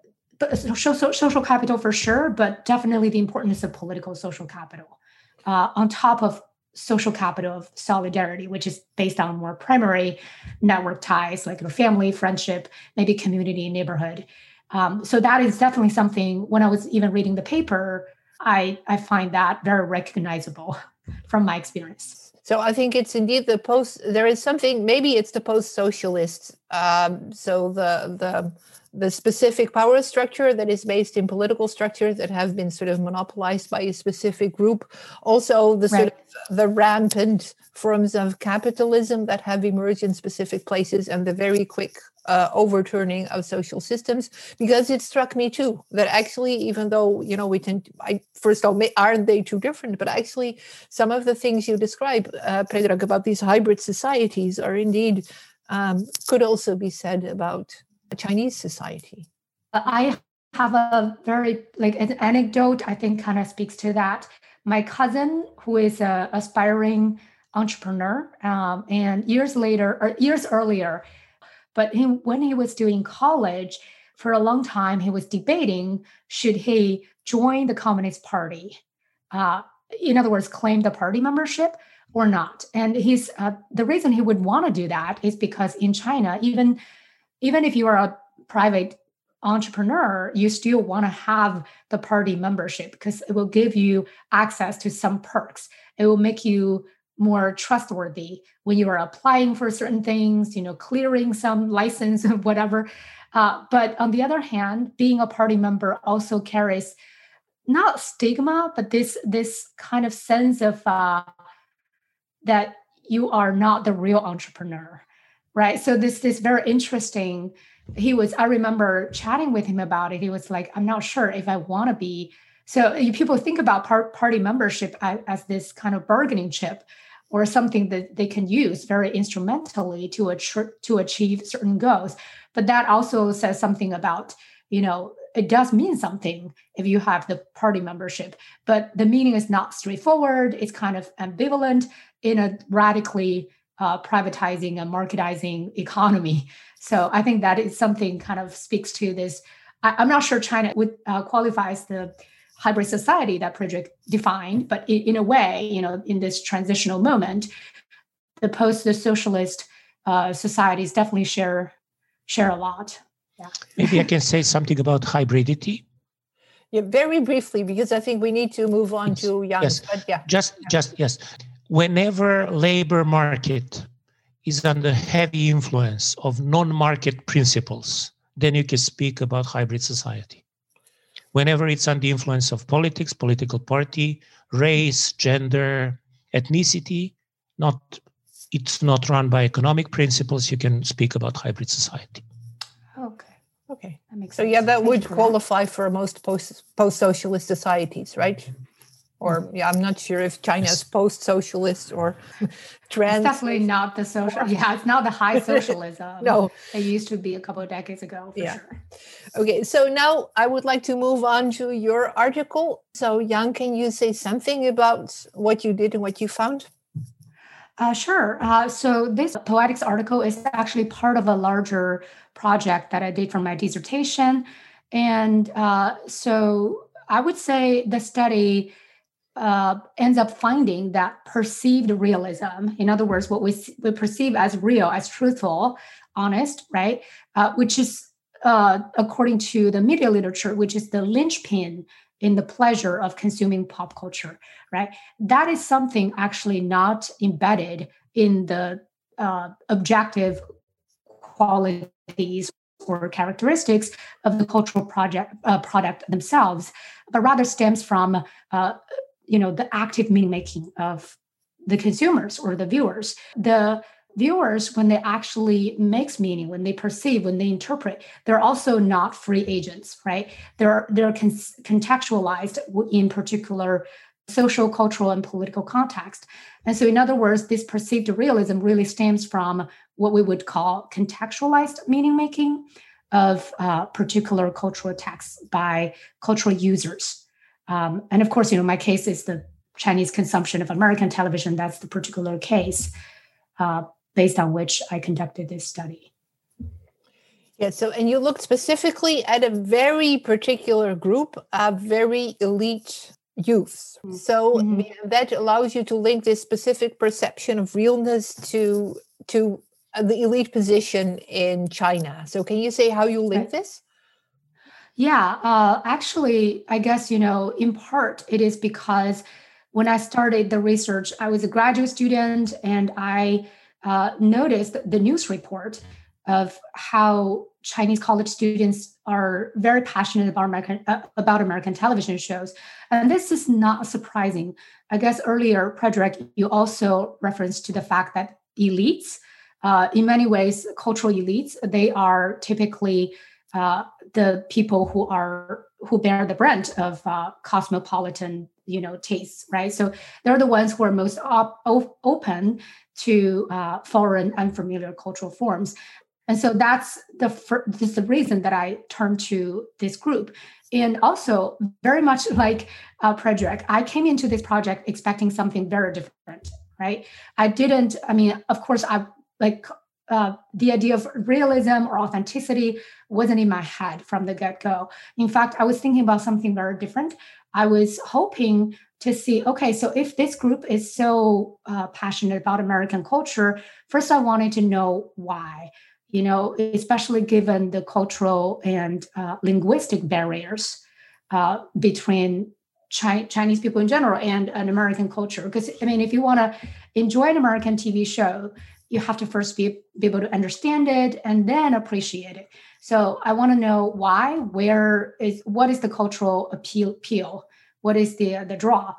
social, social capital for sure, but definitely the importance of political social capital uh, on top of social capital of solidarity, which is based on more primary network ties like your family, friendship, maybe community, neighborhood. Um, so that is definitely something. When I was even reading the paper, I I find that very recognizable from my experience. So I think it's indeed the post. There is something. Maybe it's the post-socialist. Um, so the the the specific power structure that is based in political structures that have been sort of monopolized by a specific group. Also the right. sort of the rampant forms of capitalism that have emerged in specific places and the very quick uh, overturning of social systems. Because it struck me too that actually even though you know we tend to, I, first of all aren't they too different? But actually some of the things you describe uh, Predrag about these hybrid societies are indeed um, could also be said about Chinese society? I have a very like an anecdote I think kind of speaks to that. My cousin, who is a aspiring entrepreneur, um, and years later or years earlier, but he, when he was doing college, for a long time he was debating should he join the Communist Party, uh, in other words, claim the party membership or not. And he's uh, the reason he would want to do that is because in China, even even if you are a private entrepreneur, you still want to have the party membership because it will give you access to some perks. It will make you more trustworthy when you are applying for certain things, you know, clearing some license or whatever. Uh, but on the other hand, being a party member also carries not stigma, but this this kind of sense of uh, that you are not the real entrepreneur, right? So this this very interesting. He was. I remember chatting with him about it. He was like, "I'm not sure if I want to be." So people think about part, party membership as, as this kind of bargaining chip, or something that they can use very instrumentally to to achieve certain goals. But that also says something about you know it does mean something if you have the party membership, but the meaning is not straightforward. It's kind of ambivalent in a radically uh, privatizing and marketizing economy. So I think that is something kind of speaks to this. I, am not sure China would uh, qualifies the hybrid society that Predrag defined, but in, in, a way, you know, in this transitional moment, the post the socialist uh, societies definitely share share a lot. Yeah. Maybe I can say something about hybridity. Yeah, very briefly, because I think we need to move on yes. to Yang. Yes. But yeah. Just, just yes. Whenever labor market is under heavy influence of non-market principles, then you can speak about hybrid society. Whenever it's under influence of politics, political party, race, gender, ethnicity, not it's not run by economic principles, you can speak about hybrid society. Okay. Okay. That makes so sense. yeah, that Thank would qualify for most post post socialist societies, right? Or yeah, I'm not sure if China is post socialist or trans. It's definitely not the social. Yeah, it's not the high socialism. no, it used to be a couple of decades ago. yeah. Sure. Okay, so now I would like to move on to your article. So, Yang, can you say something about what you did and what you found? Uh, sure. Uh, so this poetics article is actually part of a larger project that I did for my dissertation. And uh, so I would say the study uh, ends up finding that perceived realism, in other words, what we, we perceive as real, as truthful, honest, right? Uh, which is, uh, according to the media literature, which is the linchpin in the pleasure of consuming pop culture, right? That is something actually not embedded in the uh, objective qualities or characteristics of the cultural project uh, product themselves, but rather stems from uh, you know the active meaning making of the consumers or the viewers. The viewers when they actually makes meaning when they perceive when they interpret they're also not free agents right? They're they're con- contextualized in particular social cultural and political context. And so in other words this perceived realism really stems from what we would call contextualized meaning making of uh, particular cultural texts by cultural users um, and of course you know my case is the chinese consumption of american television that's the particular case uh, based on which I conducted this study. Yeah, so and you looked specifically at a very particular group of very elite youths. Mm-hmm. So mm-hmm. that allows you to link this specific perception of realness to to uh, the elite position in China. So can you say how you link this? Yeah, uh, actually, I guess you know, in part, it is because when I started the research, I was a graduate student and I uh, noticed the news report of how Chinese college students are very passionate about American uh, about American television shows, and this is not surprising. I guess earlier, Predrag, you also referenced to the fact that elites, uh, in many ways, cultural elites, they are typically uh, the people who are who bear the brunt of uh, cosmopolitan you know tastes right? So they're the ones who are most op- open to uh, foreign unfamiliar cultural forms. And so that's the fir- this is the reason that i turned to this group. And also very much like uh, Predrag, i came into this project expecting something very different right? I didn't i mean of course i like uh, the idea of realism or authenticity wasn't in my head from the get go. In fact, I was thinking about something very different. I was hoping to see okay, so if this group is so uh, passionate about American culture, first I wanted to know why, you know, especially given the cultural and uh, linguistic barriers uh, between Chinese people in general and an American culture. Because, I mean, if you want to enjoy an American TV show, you have to first be, be able to understand it and then appreciate it. So I want to know why, where is, what is the cultural appeal, appeal? What is the, the draw?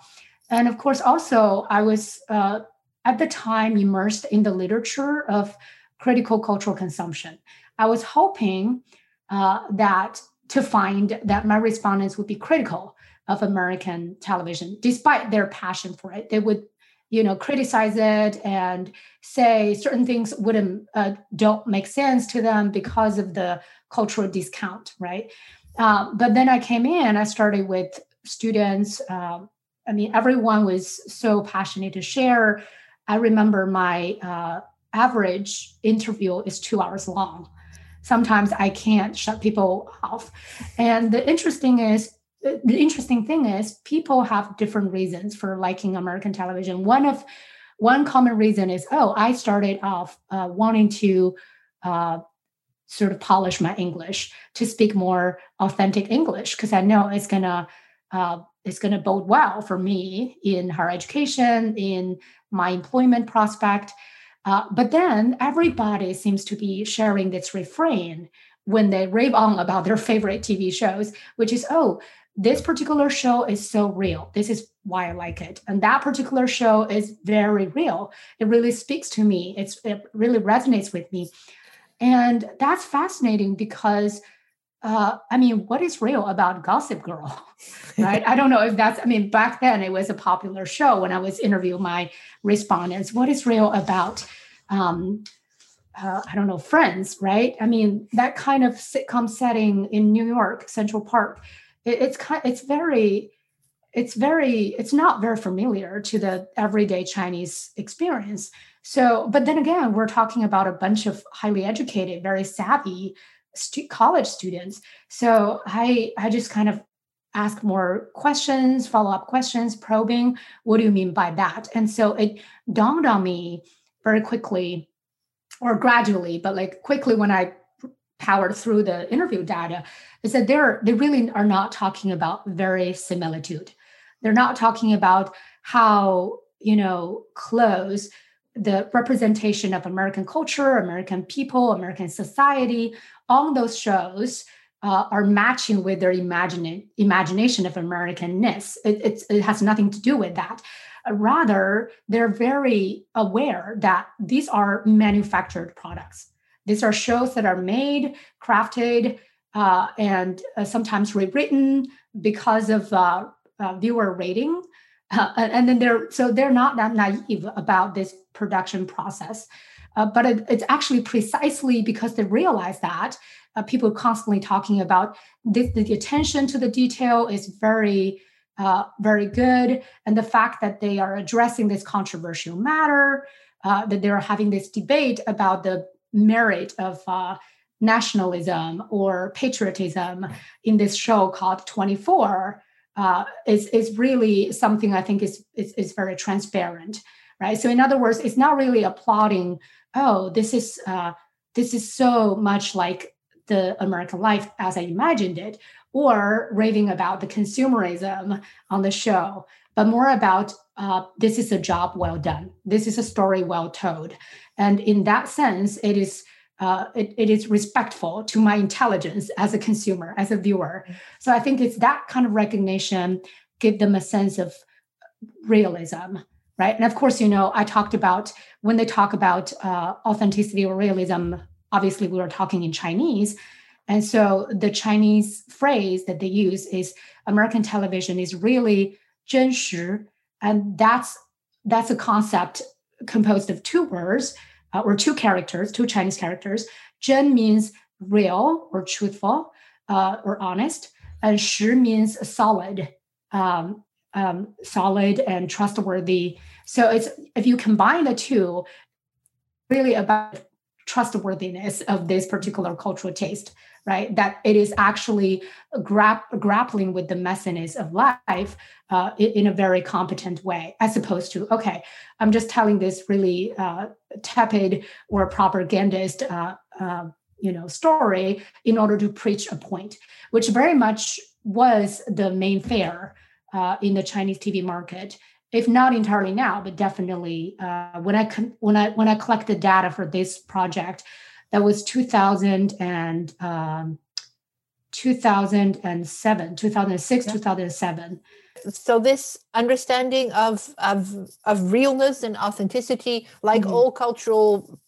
And of course, also, I was uh, at the time immersed in the literature of critical cultural consumption. I was hoping uh, that to find that my respondents would be critical of American television, despite their passion for it. They would you know criticize it and say certain things wouldn't uh, don't make sense to them because of the cultural discount right? Um, but then i came in i started with students um, i mean everyone was so passionate to share. I remember my uh, average interview is two hours long. Sometimes i can't shut people off. And the interesting is the interesting thing is people have different reasons for liking American television. One of one common reason is, oh, I started off uh, wanting to uh, sort of polish my English to speak more authentic English because I know it's gonna uh, it's gonna bode well for me in higher education, in my employment prospect. Uh, but then everybody seems to be sharing this refrain when they rave on about their favorite TV shows, which is, oh, this particular show is so real. This is why I like it. And that particular show is very real. It really speaks to me. It's, it really resonates with me. And that's fascinating because, uh, I mean, what is real about Gossip Girl? right? I don't know if that's, I mean, back then it was a popular show when I was interviewing my respondents. What is real about, um, uh, I don't know, Friends, right? I mean, that kind of sitcom setting in New York, Central Park it, it's kind it's very it's very it's not very familiar to the everyday chinese experience. So but then again we're talking about a bunch of highly educated very savvy stu- college students. So i i just kind of ask more questions follow up questions probing. What do you mean by that? And so it dawned on me very quickly or gradually but like quickly when i powered through the interview data is that they're they really are not talking about verisimilitude. They're not talking about how you know close the representation of American culture, American people, American society, on those shows uh, are matching with their imagine, imagination of Americanness. It, it has nothing to do with that. Uh, rather, they're very aware that these are manufactured products. These are shows that are made, crafted, uh, and uh, sometimes rewritten because of uh, uh viewer rating. Uh, and then they're so they're not that naive about this production process. Uh, but it, it's actually precisely because they realize that people constantly talking about this, the attention to the detail is very uh, very good. And the fact that they are addressing this controversial matter, uh, that they're having this debate about the merit of uh, nationalism or patriotism in this show called 24 uh, is, is really something I think is, is, is very transparent, right? So in other words, it's not really applauding, oh, this is uh, this is so much like the American life as I imagined it, or raving about the consumerism on the show, but more about uh, this is a job well done. This is a story well told. And in that sense, it is uh, it, it is respectful to my intelligence as a consumer, as a viewer. Mm-hmm. So I think it's that kind of recognition give them a sense of realism, right? And of course, you know, I talked about when they talk about uh, authenticity or realism. Obviously, we were talking in Chinese, and so the Chinese phrase that they use is American television is really 真实, and that's that's a concept composed of two words uh, or two characters, two Chinese characters. Zhen means real or truthful uh, or honest, and Shi means solid, um, um, solid and trustworthy. So it's if you combine the two, really about trustworthiness of this particular cultural taste right? That it is actually gra- grappling with the messiness of life uh, in a very competent way as opposed to okay i'm just telling this really uh, tepid or propagandist uh, uh you know story in order to preach a point which very much was the main fare uh, in the chinese tv market if not entirely now, but definitely uh, when I when I when I collected data for this project, that was 2000 and um, 2007, 2006, yeah. 2007. So this understanding of of of realness and authenticity, like mm-hmm. all cultural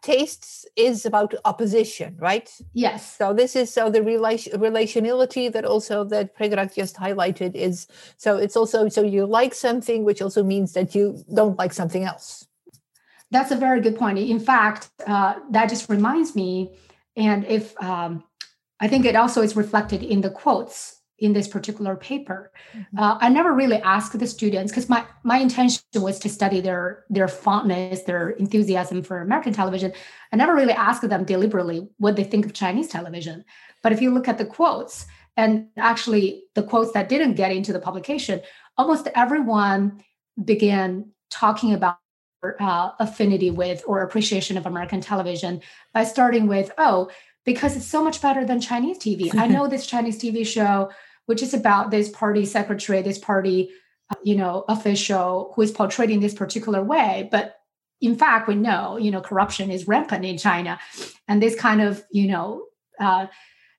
tastes is about opposition right? Yes. So this is so the relation relationality that also that Predrag just highlighted is so it's also so you like something which also means that you don't like something else. That's a very good point. In fact uh, that just reminds me and if um, i think it also is reflected in the quotes in this particular paper. Mm-hmm. Uh, I never really asked the students because my my intention was to study their their fondness, their enthusiasm for American television. I never really asked them deliberately what they think of Chinese television. But if you look at the quotes, and actually the quotes that didn't get into the publication, almost everyone began talking about uh, affinity with or appreciation of American television by starting with, oh, because it's so much better than Chinese TV. I know this Chinese TV show which is about this party secretary, this party, uh, you know, official who is portrayed in this particular way. But in fact, we know, you know, corruption is rampant in China, and this kind of, you know, uh,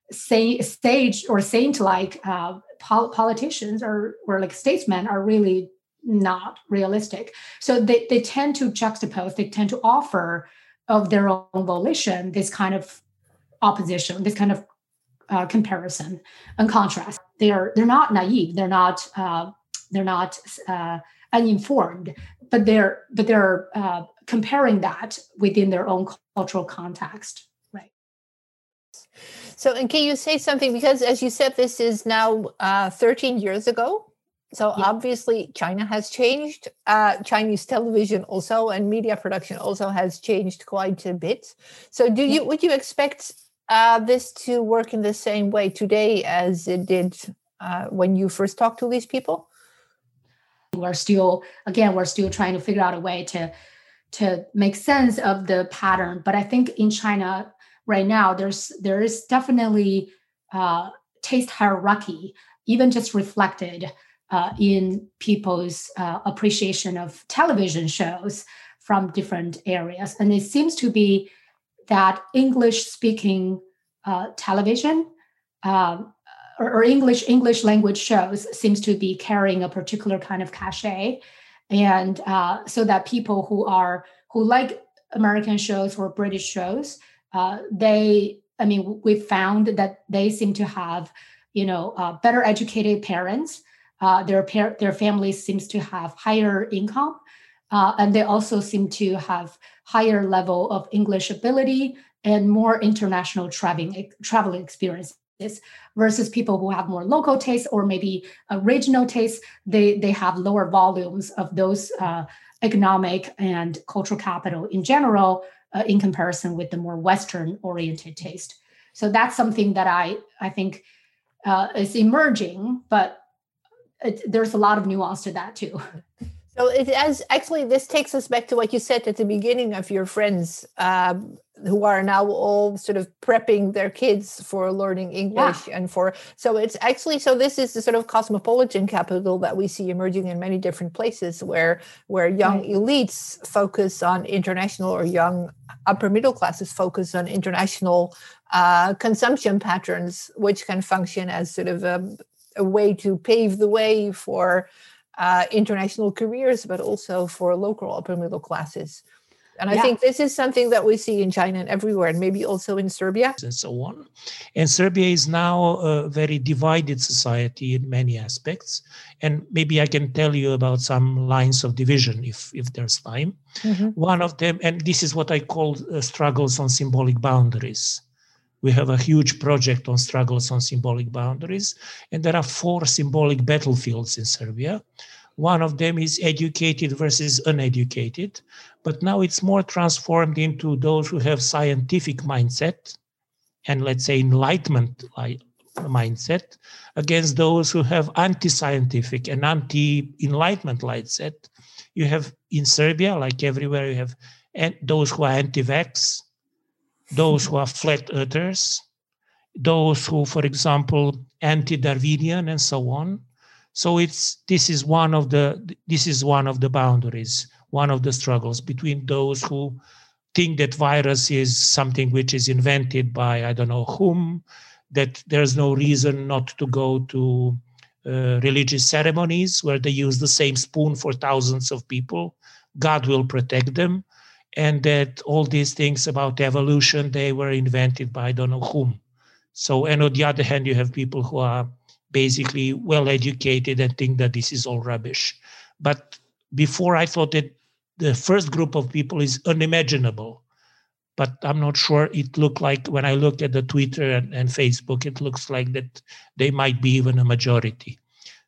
say, stage or saint-like uh, pol- politicians or or like statesmen are really not realistic. So they they tend to juxtapose. They tend to offer of their own volition this kind of opposition, this kind of uh, comparison and contrast. They are they're not naive. They're not uh, they're not uh, uninformed, but they're but they're uh, comparing that within their own cultural context. Right. So, and can you say something because, as you said, this is now uh, 13 years ago. So yeah. obviously, China has changed. Uh, Chinese television also and media production also has changed quite a bit. So, do you would you expect uh, this to work in the same way today as it did uh, when you first talked to these people? We're still, again, we're still trying to figure out a way to to make sense of the pattern. But I think in China right now, there's there is definitely uh, taste hierarchy, even just reflected uh, in people's uh, appreciation of television shows from different areas, and it seems to be that English speaking uh, television um, or, or, English English language shows seems to be carrying a particular kind of cachet, and uh, so that people who are who like American shows or British shows, uh, they I mean we've found that they seem to have you know uh, better educated parents. Uh, their par- their families seems to have higher income, uh, and they also seem to have higher level of English ability and more international traveling traveling experiences versus people who have more local tastes or maybe regional taste. They they have lower volumes of those uh, economic and cultural capital in general uh, in comparison with the more western oriented taste. So that's something that i i think uh, is emerging but it, there's a lot of nuance to that too So it has actually this takes us back to what you said at the beginning of your friends um, who are now all sort of prepping their kids for learning English yeah. and for so it's actually so this is the sort of cosmopolitan capital that we see emerging in many different places where where young right. elites focus on international or young upper middle classes focus on international uh, consumption patterns which can function as sort of a, a way to pave the way for uh, international careers, but also for local upper middle classes. And I yeah. think this is something that we see in China and everywhere, and maybe also in Serbia. And so on. And Serbia is now a very divided society in many aspects. And maybe I can tell you about some lines of division if, if there's time. Mm-hmm. One of them, and this is what I call uh, struggles on symbolic boundaries. We have a huge project on struggles on symbolic boundaries, and there are four symbolic battlefields in Serbia. One of them is educated versus uneducated, but now it's more transformed into those who have scientific mindset and let's say enlightenment mindset against those who have anti-scientific and anti-enlightenment mindset. You have in Serbia, like everywhere, you have those who are anti-vax, those who are flat earthers, those who, for example, anti-Darwinian and so on. So it's this is one of the this is one of the boundaries, one of the struggles between those who think that virus is something which is invented by I don't know whom, that there's no reason not to go to uh, religious ceremonies where they use the same spoon for thousands of people. God will protect them, and that all these things about evolution they were invented by I don't know whom. So, and on the other hand, you have people who are basically well educated and think that this is all rubbish. But before I thought that the first group of people is unimaginable. But I'm not sure it looked like when I look at the Twitter and, and Facebook, it looks like that they might be even a majority.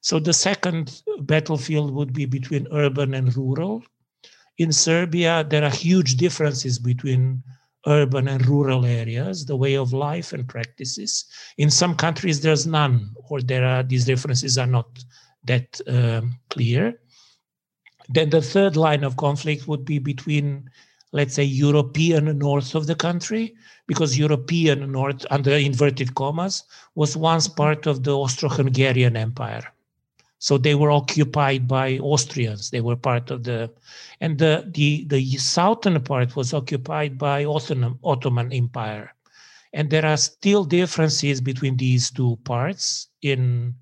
So the second battlefield would be between urban and rural. In Serbia, there are huge differences between urban and rural areas, the way of life and practices. In some countries, there's none, or there are these differences are not that um, clear. Then the third line of conflict would be between, let's say, European north of the country, because European north, under inverted commas, was once part of the Austro-Hungarian Empire. So they were occupied by Austrians. They were part of the, and the the, the southern part was occupied by Ottoman, Ottoman Empire. And there are still differences between these two parts in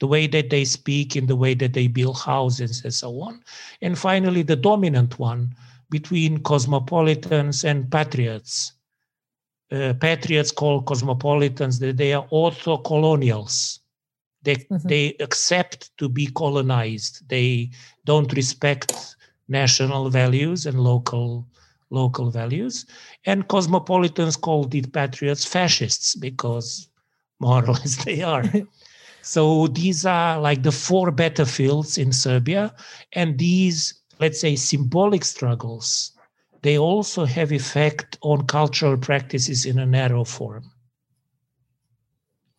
the way that they speak, in the way that they build houses, and so on. And finally, the dominant one between cosmopolitans and patriots. Uh, patriots call cosmopolitans that they are also colonials they mm-hmm. they accept to be colonized. They don't respect national values and local local values. And cosmopolitans called it patriots fascists because more or less they are. so these are like the four battlefields in Serbia, and these let's say symbolic struggles they also have effect on cultural practices in a narrow form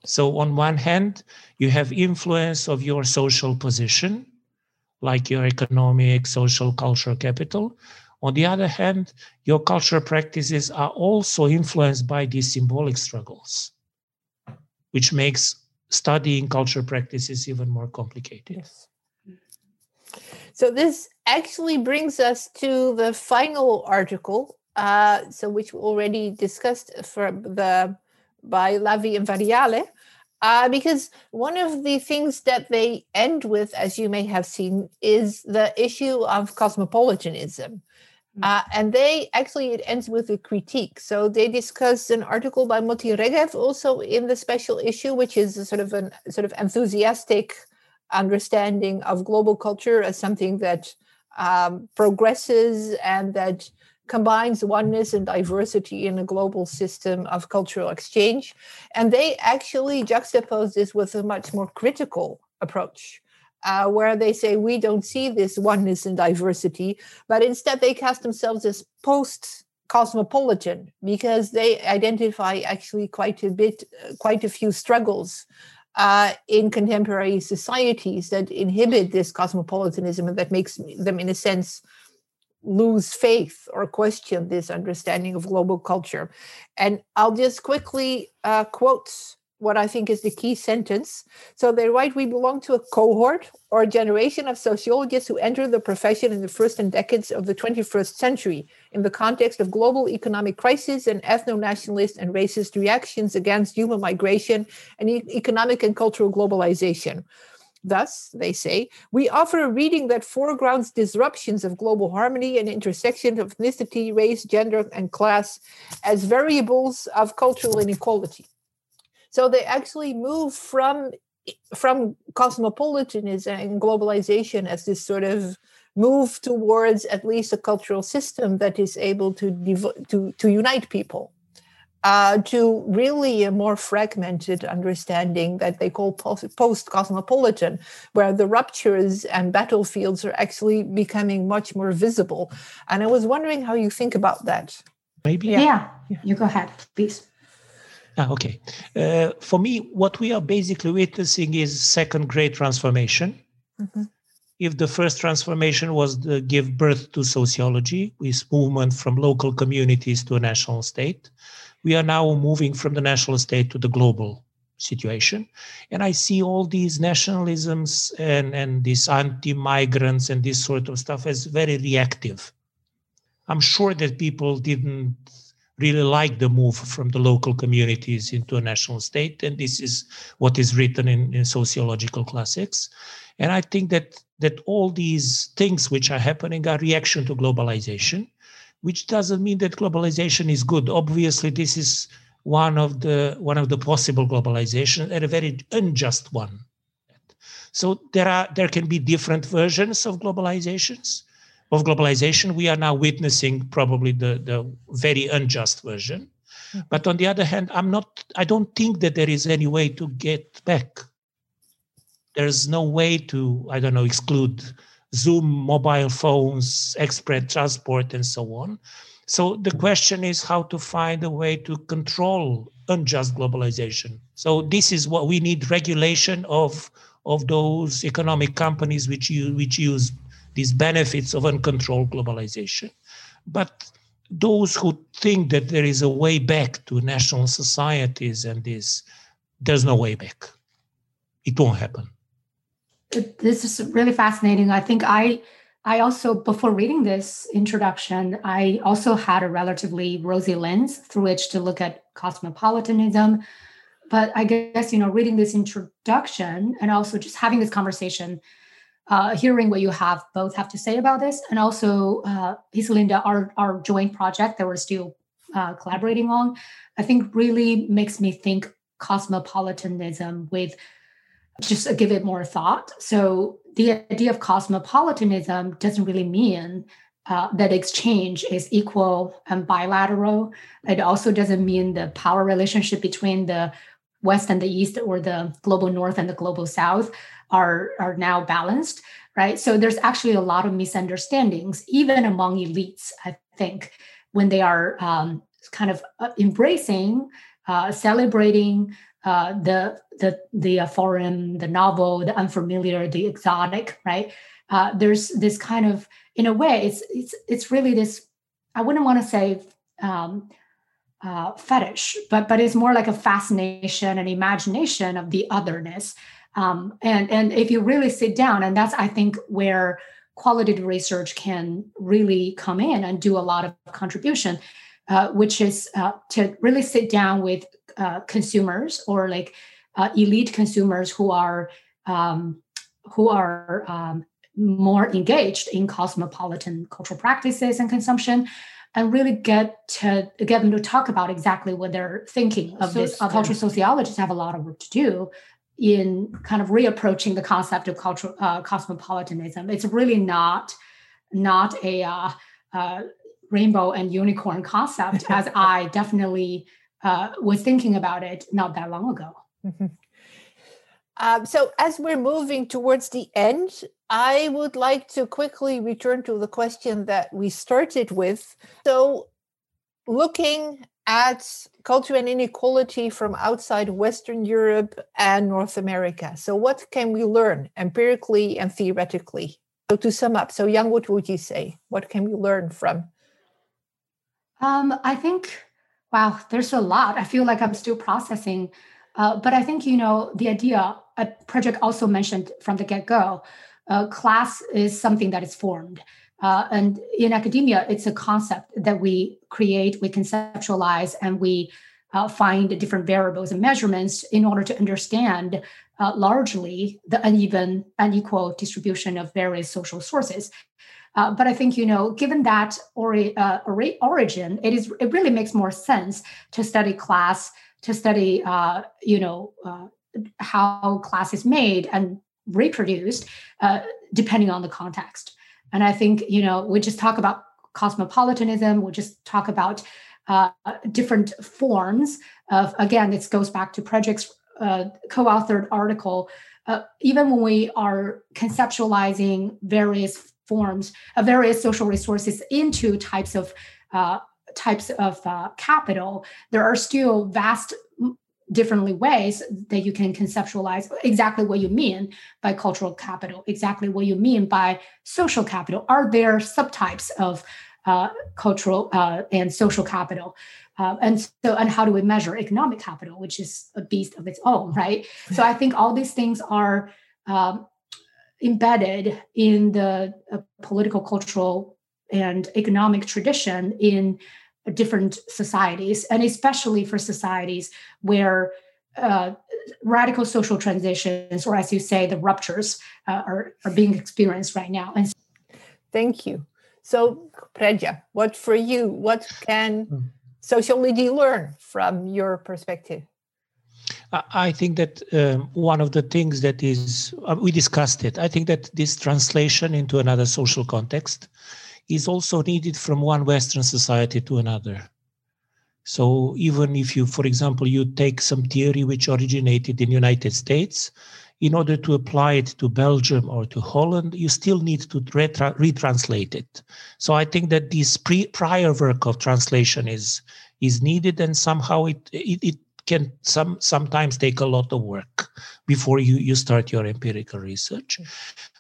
so on one hand, you have influence of your social position, like your economic, social, cultural capital. On the other hand, your cultural practices are also influenced by these symbolic struggles, which makes studying cultural practices even more complicated. Yes. So this actually brings us to the final article, uh, so which we already discussed for the by Lavie and Varriale. Uh, because one of the things that they end with, as you may have seen, is the issue of cosmopolitanism. Hmm. Uh, and they actually, it ends with a critique. So they discuss an article by Moti Regev also in the special issue, which is a sort of an sort of enthusiastic understanding of global culture as something that um, progresses and that combines oneness and diversity in a global system of cultural exchange. And they actually juxtapose this with a much more critical approach. Uh, where they say we don't see this oneness and diversity, but instead they cast themselves as post cosmopolitan because they identify actually quite a bit, uh, quite a few struggles uh, in contemporary societies that inhibit this cosmopolitanism and that makes them, in a sense, lose faith or question this understanding of global culture. And I'll just quickly uh, quote what I think is the key sentence. So they write We belong to a cohort or a generation of sociologists who entered the profession in the first and decades of the 21st century in the context of global economic crisis and ethno nationalist and racist reactions against human migration and e- economic and cultural globalization. Thus, they say, we offer a reading that foregrounds disruptions of global harmony and intersections of ethnicity, race, gender, and class as variables of cultural inequality. So they actually move from from cosmopolitanism and globalization as this sort of move towards at least a cultural system that is able to to to unite people uh, to really a more fragmented understanding that they call post cosmopolitan, where the ruptures and battlefields are actually becoming much more visible. And I was wondering how you think about that. Maybe. Yeah, yeah. you go ahead, please. Ah, okay. Uh, for me, what we are basically witnessing is second great transformation. Mm-hmm. If the first transformation was to give birth to sociology, with movement from local communities to a national state, we are now moving from the national state to the global situation. And I see all these nationalisms and, and these anti-migrants and this sort of stuff as very reactive. I'm sure that people didn't really like the move from the local communities into a national state. And this is what is written in, in sociological classics. And I think that that all these things which are happening are reaction to globalization which doesn't mean that globalization is good. Obviously, this is one of the one of the possible globalization and a very unjust one. So there are there can be different versions of globalizations of globalization. We are now witnessing probably the, the very unjust version. Mm-hmm. But on the other hand, I'm not I don't think that there is any way to get back. There's no way to, I don't know, exclude Zoom, mobile phones, express transport, and so on. So the question is how to find a way to control unjust globalization. So this is what we need regulation of of those economic companies which use, which use these benefits of uncontrolled globalization. But those who think that there is a way back to national societies and this, there's no way back. It won't happen this is really fascinating. I think I I also before reading this introduction, I also had a relatively rosy lens through which to look at cosmopolitanism. But I guess you know, reading this introduction and also just having this conversation, uh, hearing what you have both have to say about this, and also uh, Iselinda, our our joint project that we're still uh, collaborating on, I think really makes me think cosmopolitanism with just give it more thought. So the idea of cosmopolitanism doesn't really mean uh, that exchange is equal and bilateral. It also doesn't mean the power relationship between the West and the East or the global North and the global South are, are now balanced, right? So there's actually a lot of misunderstandings, even among elites, I think, when they are um, kind of uh, embracing, uh, celebrating uh, the the the uh, foreign, the novel, the unfamiliar, the exotic, right? Uh, there's this kind of, in a way, it's it's it's really this. I wouldn't want to say um, uh, fetish, but but it's more like a fascination and imagination of the otherness. Um, and and if you really sit down, and that's I think where qualitative research can really come in and do a lot of contribution, uh, which is uh, to really sit down with uh, consumers or like uh, elite consumers who are um, who are um, more engaged in cosmopolitan cultural practices and consumption and really get to get them to talk about exactly what they're thinking of so, this cultural sociologists have a lot of work to do in kind of reapproaching the concept of cultural uh, cosmopolitanism. It's really not not a uh, uh, rainbow and unicorn concept as i definitely uh, was thinking about it not that long ago. Mm-hmm. Uh, so, as we're moving towards the end, I would like to quickly return to the question that we started with. So, looking at culture and inequality from outside Western Europe and North America. So, what can we learn empirically and theoretically? So, to sum up, so Yang, what would you say? What can we learn from? Um, I think Wow, there's a lot. I feel like I'm still processing. Uh, but I think, you know, the idea, a project also mentioned from the get go, uh, class is something that is formed. Uh, and in academia, it's a concept that we create, we conceptualize, and we uh, find different variables and measurements in order to understand uh, largely the uneven, unequal distribution of various social sources. Uh, but I think you know, given that ori- uh, origin, it is it really makes more sense to study class, to study uh, you know uh, how class is made and reproduced, uh, depending on the context. And I think you know we just talk about cosmopolitanism, we just talk about uh, different forms of, again, this goes back to uh, co authored article. Even when we are conceptualizing various forms of various social resources into types of uh, types of uh, capital, there are still vast differently ways that you can conceptualize exactly what you mean by cultural capital, exactly what you mean by social capital. Are there subtypes of uh, cultural uh, and social capital? Uh, and so, and how do we measure economic capital, which is a beast of its own, right? So, I think all these things are um, embedded in the uh, political, cultural, and economic tradition in different societies, and especially for societies where uh, radical social transitions, or as you say, the ruptures, uh, are, are being experienced right now. And thank you. So, Peja, what for you? What can hmm. sociology learn from your perspective? I think that um, one of the things that is, uh, we discussed it. I think that this translation into another social context is also needed from one Western society to another. So even if you, for example, you take some theory which originated in the United States, in order to apply it to Belgium or to Holland, you still need to retra- retranslate it. So I think that this pre- prior work of translation is is needed, and somehow it, it, it can some sometimes take a lot of work before you you start your empirical research.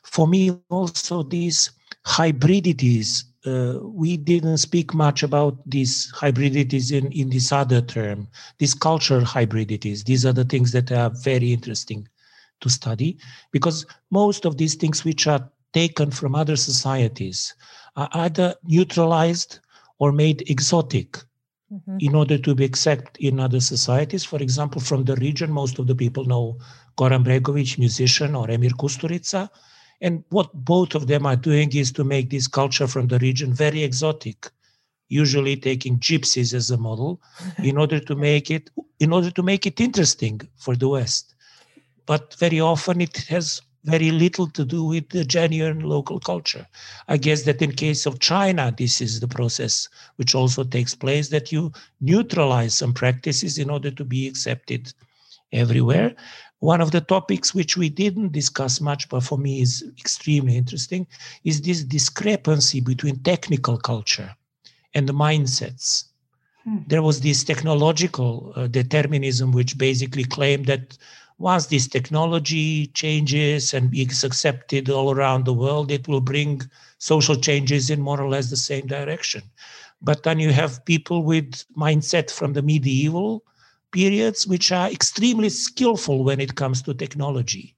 For me, also these hybridities. Uh, we didn't speak much about these hybridities in, in this other term, these cultural hybridities. These are the things that are very interesting to study because most of these things which are taken from other societies are either neutralized or made exotic mm-hmm. in order to be accepted in other societies. For example, from the region, most of the people know Goran Bregovic, musician, or Emir Kusturica. And what both of them are doing is to make this culture from the region very exotic, usually taking gypsies as a model in order to make it in order to make it interesting for the West. But very often it has very little to do with the genuine local culture. I guess that in case of China, this is the process which also takes place that you neutralize some practices in order to be accepted everywhere. One of the topics which we didn't discuss much, but for me is extremely interesting, is this discrepancy between technical culture and the mindsets. Hmm. There was this technological uh, determinism, which basically claimed that once this technology changes and is accepted all around the world, it will bring social changes in more or less the same direction. But then you have people with mindset from the medieval periods which are extremely skillful when it comes to technology.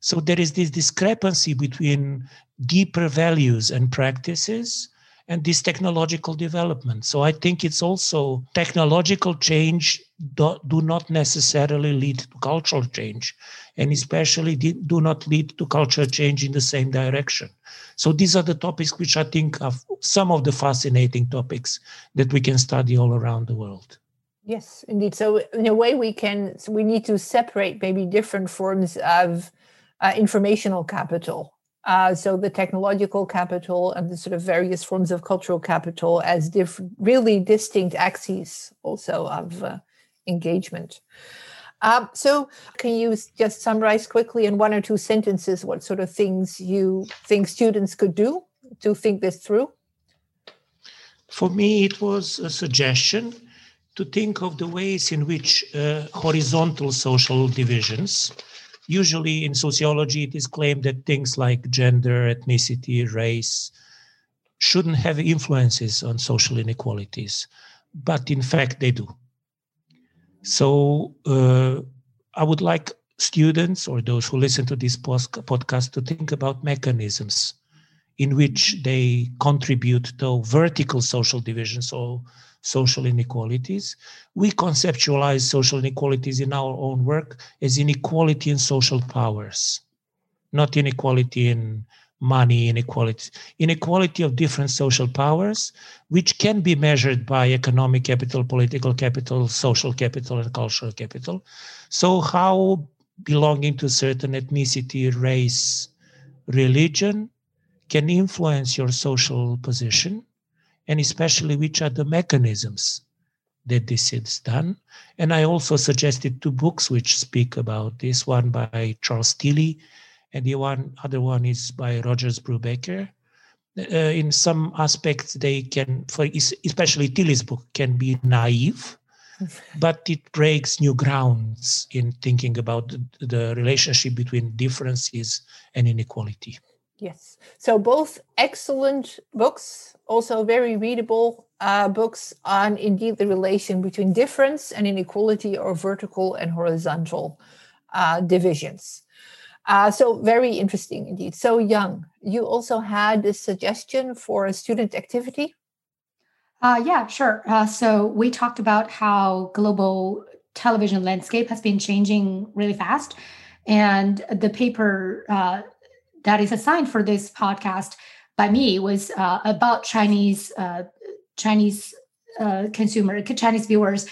So there is this discrepancy between deeper values and practices and this technological development. So I think it's also technological change do, do not necessarily lead to cultural change, and especially do not lead to cultural change in the same direction. So these are the topics which I think are some of the fascinating topics that we can study all around the world. Yes, indeed. So in a way, we can so we need to separate maybe different forms of uh, informational capital. Uh, so the technological capital and the sort of various forms of cultural capital as different, really distinct axes also of uh, engagement. Um, so can you just summarize quickly in one or two sentences what sort of things you think students could do to think this through? For me, it was a suggestion to think of the ways in which uh, horizontal social divisions, usually in sociology, it is claimed that things like gender, ethnicity, race, shouldn't have influences on social inequalities, but in fact they do. So uh, I would like students or those who listen to this podcast to think about mechanisms in which they contribute to vertical social division, so social inequalities. We conceptualize social inequalities in our own work as inequality in social powers, not inequality in money inequality, inequality of different social powers, which can be measured by economic capital, political capital, social capital, and cultural capital. So, how belonging to certain ethnicity, race, religion can influence your social position and especially which are the mechanisms that this is done. And I also suggested two books which speak about this one by Charles Tilly, and the one other one is by Rogers Brubaker. Uh, in some aspects, they can, for especially Tilly's book, can be naive, but it breaks new grounds in thinking about the relationship between differences and inequality. Yes. So both excellent books, also very readable uh, books on indeed the relation between difference and inequality or vertical and horizontal uh, divisions. Uh, so very interesting indeed. So Yang, you also had a suggestion for a student activity. Uh, yeah, sure. Uh, so we talked about how global television landscape has been changing really fast, and the paper uh, that is assigned for this podcast by me was uh, about Chinese uh, Chinese uh, consumer Chinese viewers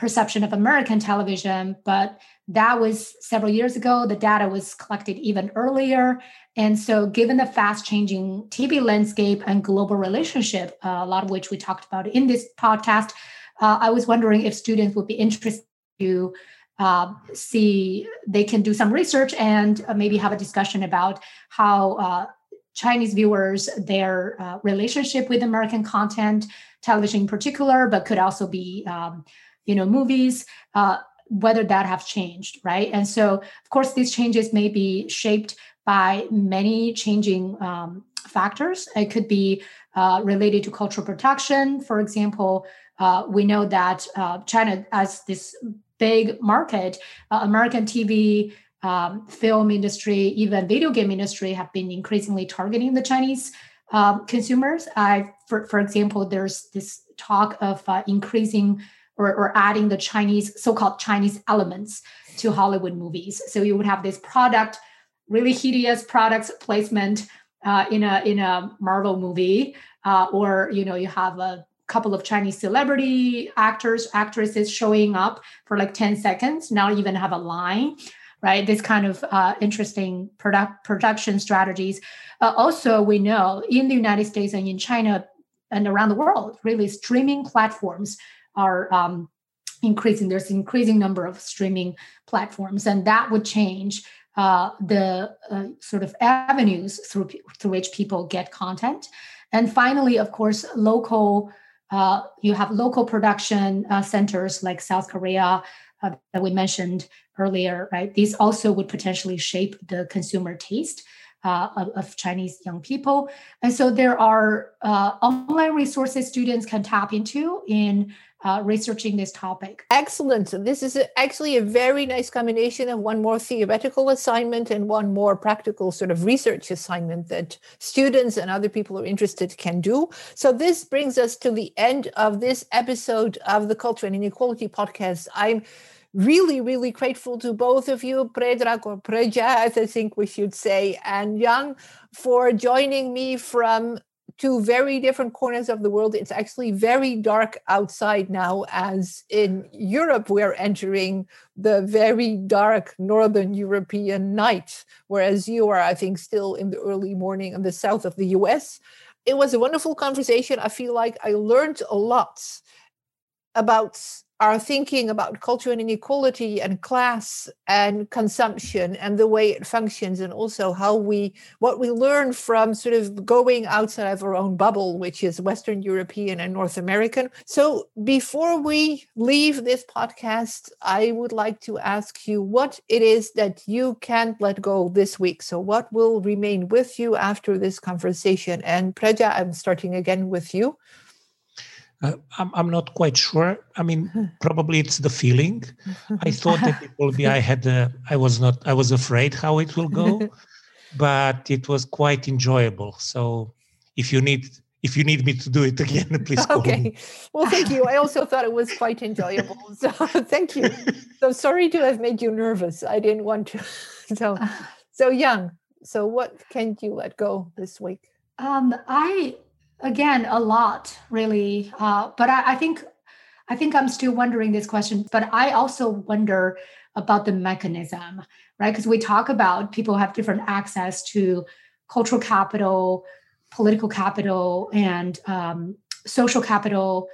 perception of American television, but that was several years ago. The data was collected even earlier. And so, given the fast changing TV landscape and global relationship, uh, a lot of which we talked about in this podcast, uh, I was wondering if students would be interested to uh, see they can do some research and uh, maybe have a discussion about how uh, Chinese viewers, their uh, relationship with American content, television in particular, but could also be, um, you know, movies, uh, whether that have changed, right? And so, of course, these changes may be shaped by many changing um, factors. It could be uh, related to cultural protection, For example, we know that China, as this big market. Uh, American TV, um, film industry, even video game industry have been increasingly targeting the Chinese um, consumers. I, for, for example, there's this talk of uh, increasing or, or adding the Chinese, so-called Chinese elements to Hollywood movies. So you would have this product, really hideous products placement uh, in a in a Marvel movie, uh, or you know you have a couple of Chinese celebrity actors, actresses showing up for like 10 seconds, not even have a line, right? This kind of uh, interesting product production strategies. Uh, also, we know in the United States and in China and around the world, really streaming platforms are um, increasing. There's increasing number of streaming platforms, and that would change uh, the uh, sort of avenues through through which people get content. And finally, of course, local uh, you have local production uh, centers like South Korea uh, that we mentioned earlier, right? These also would potentially shape the consumer taste uh, of, Chinese young people. And so there are uh, online resources students can tap into in uh, researching this topic. Excellent. So this is actually a very nice combination of one more theoretical assignment and one more practical sort of research assignment that students and other people who are interested can do. So this brings us to the end of this episode of the Culture and Inequality podcast. I'm really, really grateful to both of you, Predrag or Peja, as I think we should say, and Yang, for joining me from two very different corners of the world. It's actually very dark outside now, as in Europe, we're entering the very dark Northern European night, whereas you are, I think, still in the early morning in the south of the US. It was a wonderful conversation. I feel like I learned a lot about are thinking about culture and inequality and class and consumption and the way it functions and also how we what we learn from sort of going outside of our own bubble which is western european and north american. So before we leave this podcast i would like to ask you what it is that you can't let go this week. So what will remain with you after this conversation? And Peja i'm starting again with you uh, I'm, I'm not quite sure. I mean, probably it's the feeling. I thought that it will be. I had. A, I was not. I was afraid how it will go, but it was quite enjoyable. So, if you need if you need me to do it again, please call okay. me. Well, thank you. I also thought it was quite enjoyable. So thank you. So sorry to have made you nervous. I didn't want to. So so Yang. So what can you let go this week? Um, I again a lot really uh, but I, I, think i think i'm still wondering this question but i also wonder about the mechanism right because we talk about people have different access to cultural capital political capital and um, social capital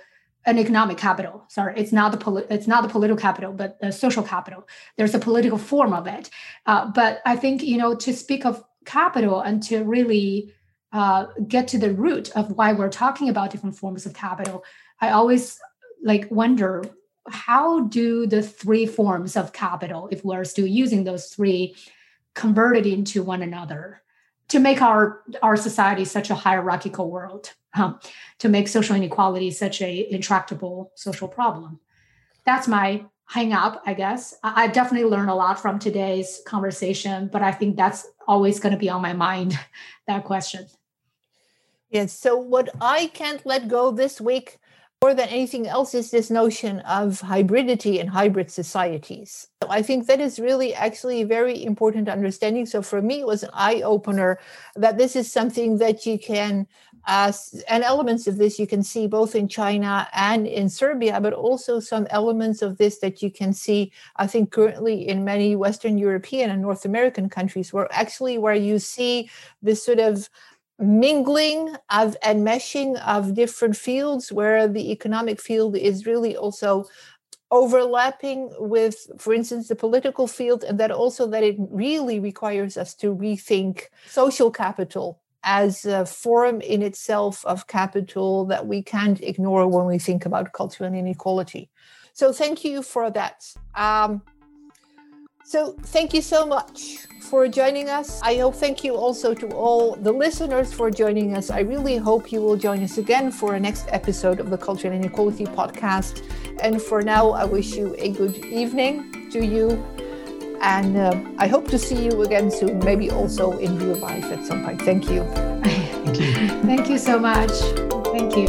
an economic capital. Sorry, it's not the poli- it's not the political capital, but the social capital. There's a political form of it. Uh, but I think you know to speak of capital and to really uh, get to the root of why we're talking about different forms of capital, I always like wonder how do the three forms of capital, if we're still using those three, converted into one another to make our our society such a hierarchical world um, to make social inequality such a intractable social problem? That's my hang up i guess. I, I definitely learned a lot from today's conversation but i think that's always going to be on my mind that question yes so what i can't let go this week more than anything else is this notion of hybridity and hybrid societies. So I think that is really actually very important understanding. So for me, it was an eye opener that this is something that you can, uh, and elements of this you can see both in China and in Serbia, but also some elements of this that you can see, I think, currently in many Western European and North American countries, where actually where you see this sort of mingling of and meshing of different fields where the economic field is really also overlapping with for instance the political field and that also that it really requires us to rethink social capital as a form in itself of capital that we can't ignore when we think about cultural inequality. So thank you for that. Um, so, thank you so much for joining us. I hope thank you also to all the listeners for joining us. I really hope you will join us again for a next episode of the Culture and Inequality podcast. And for now, I wish you a good evening to you. And uh, I hope to see you again soon, maybe also in real life at some point. Thank you. thank you. Thank you so much. Thank you.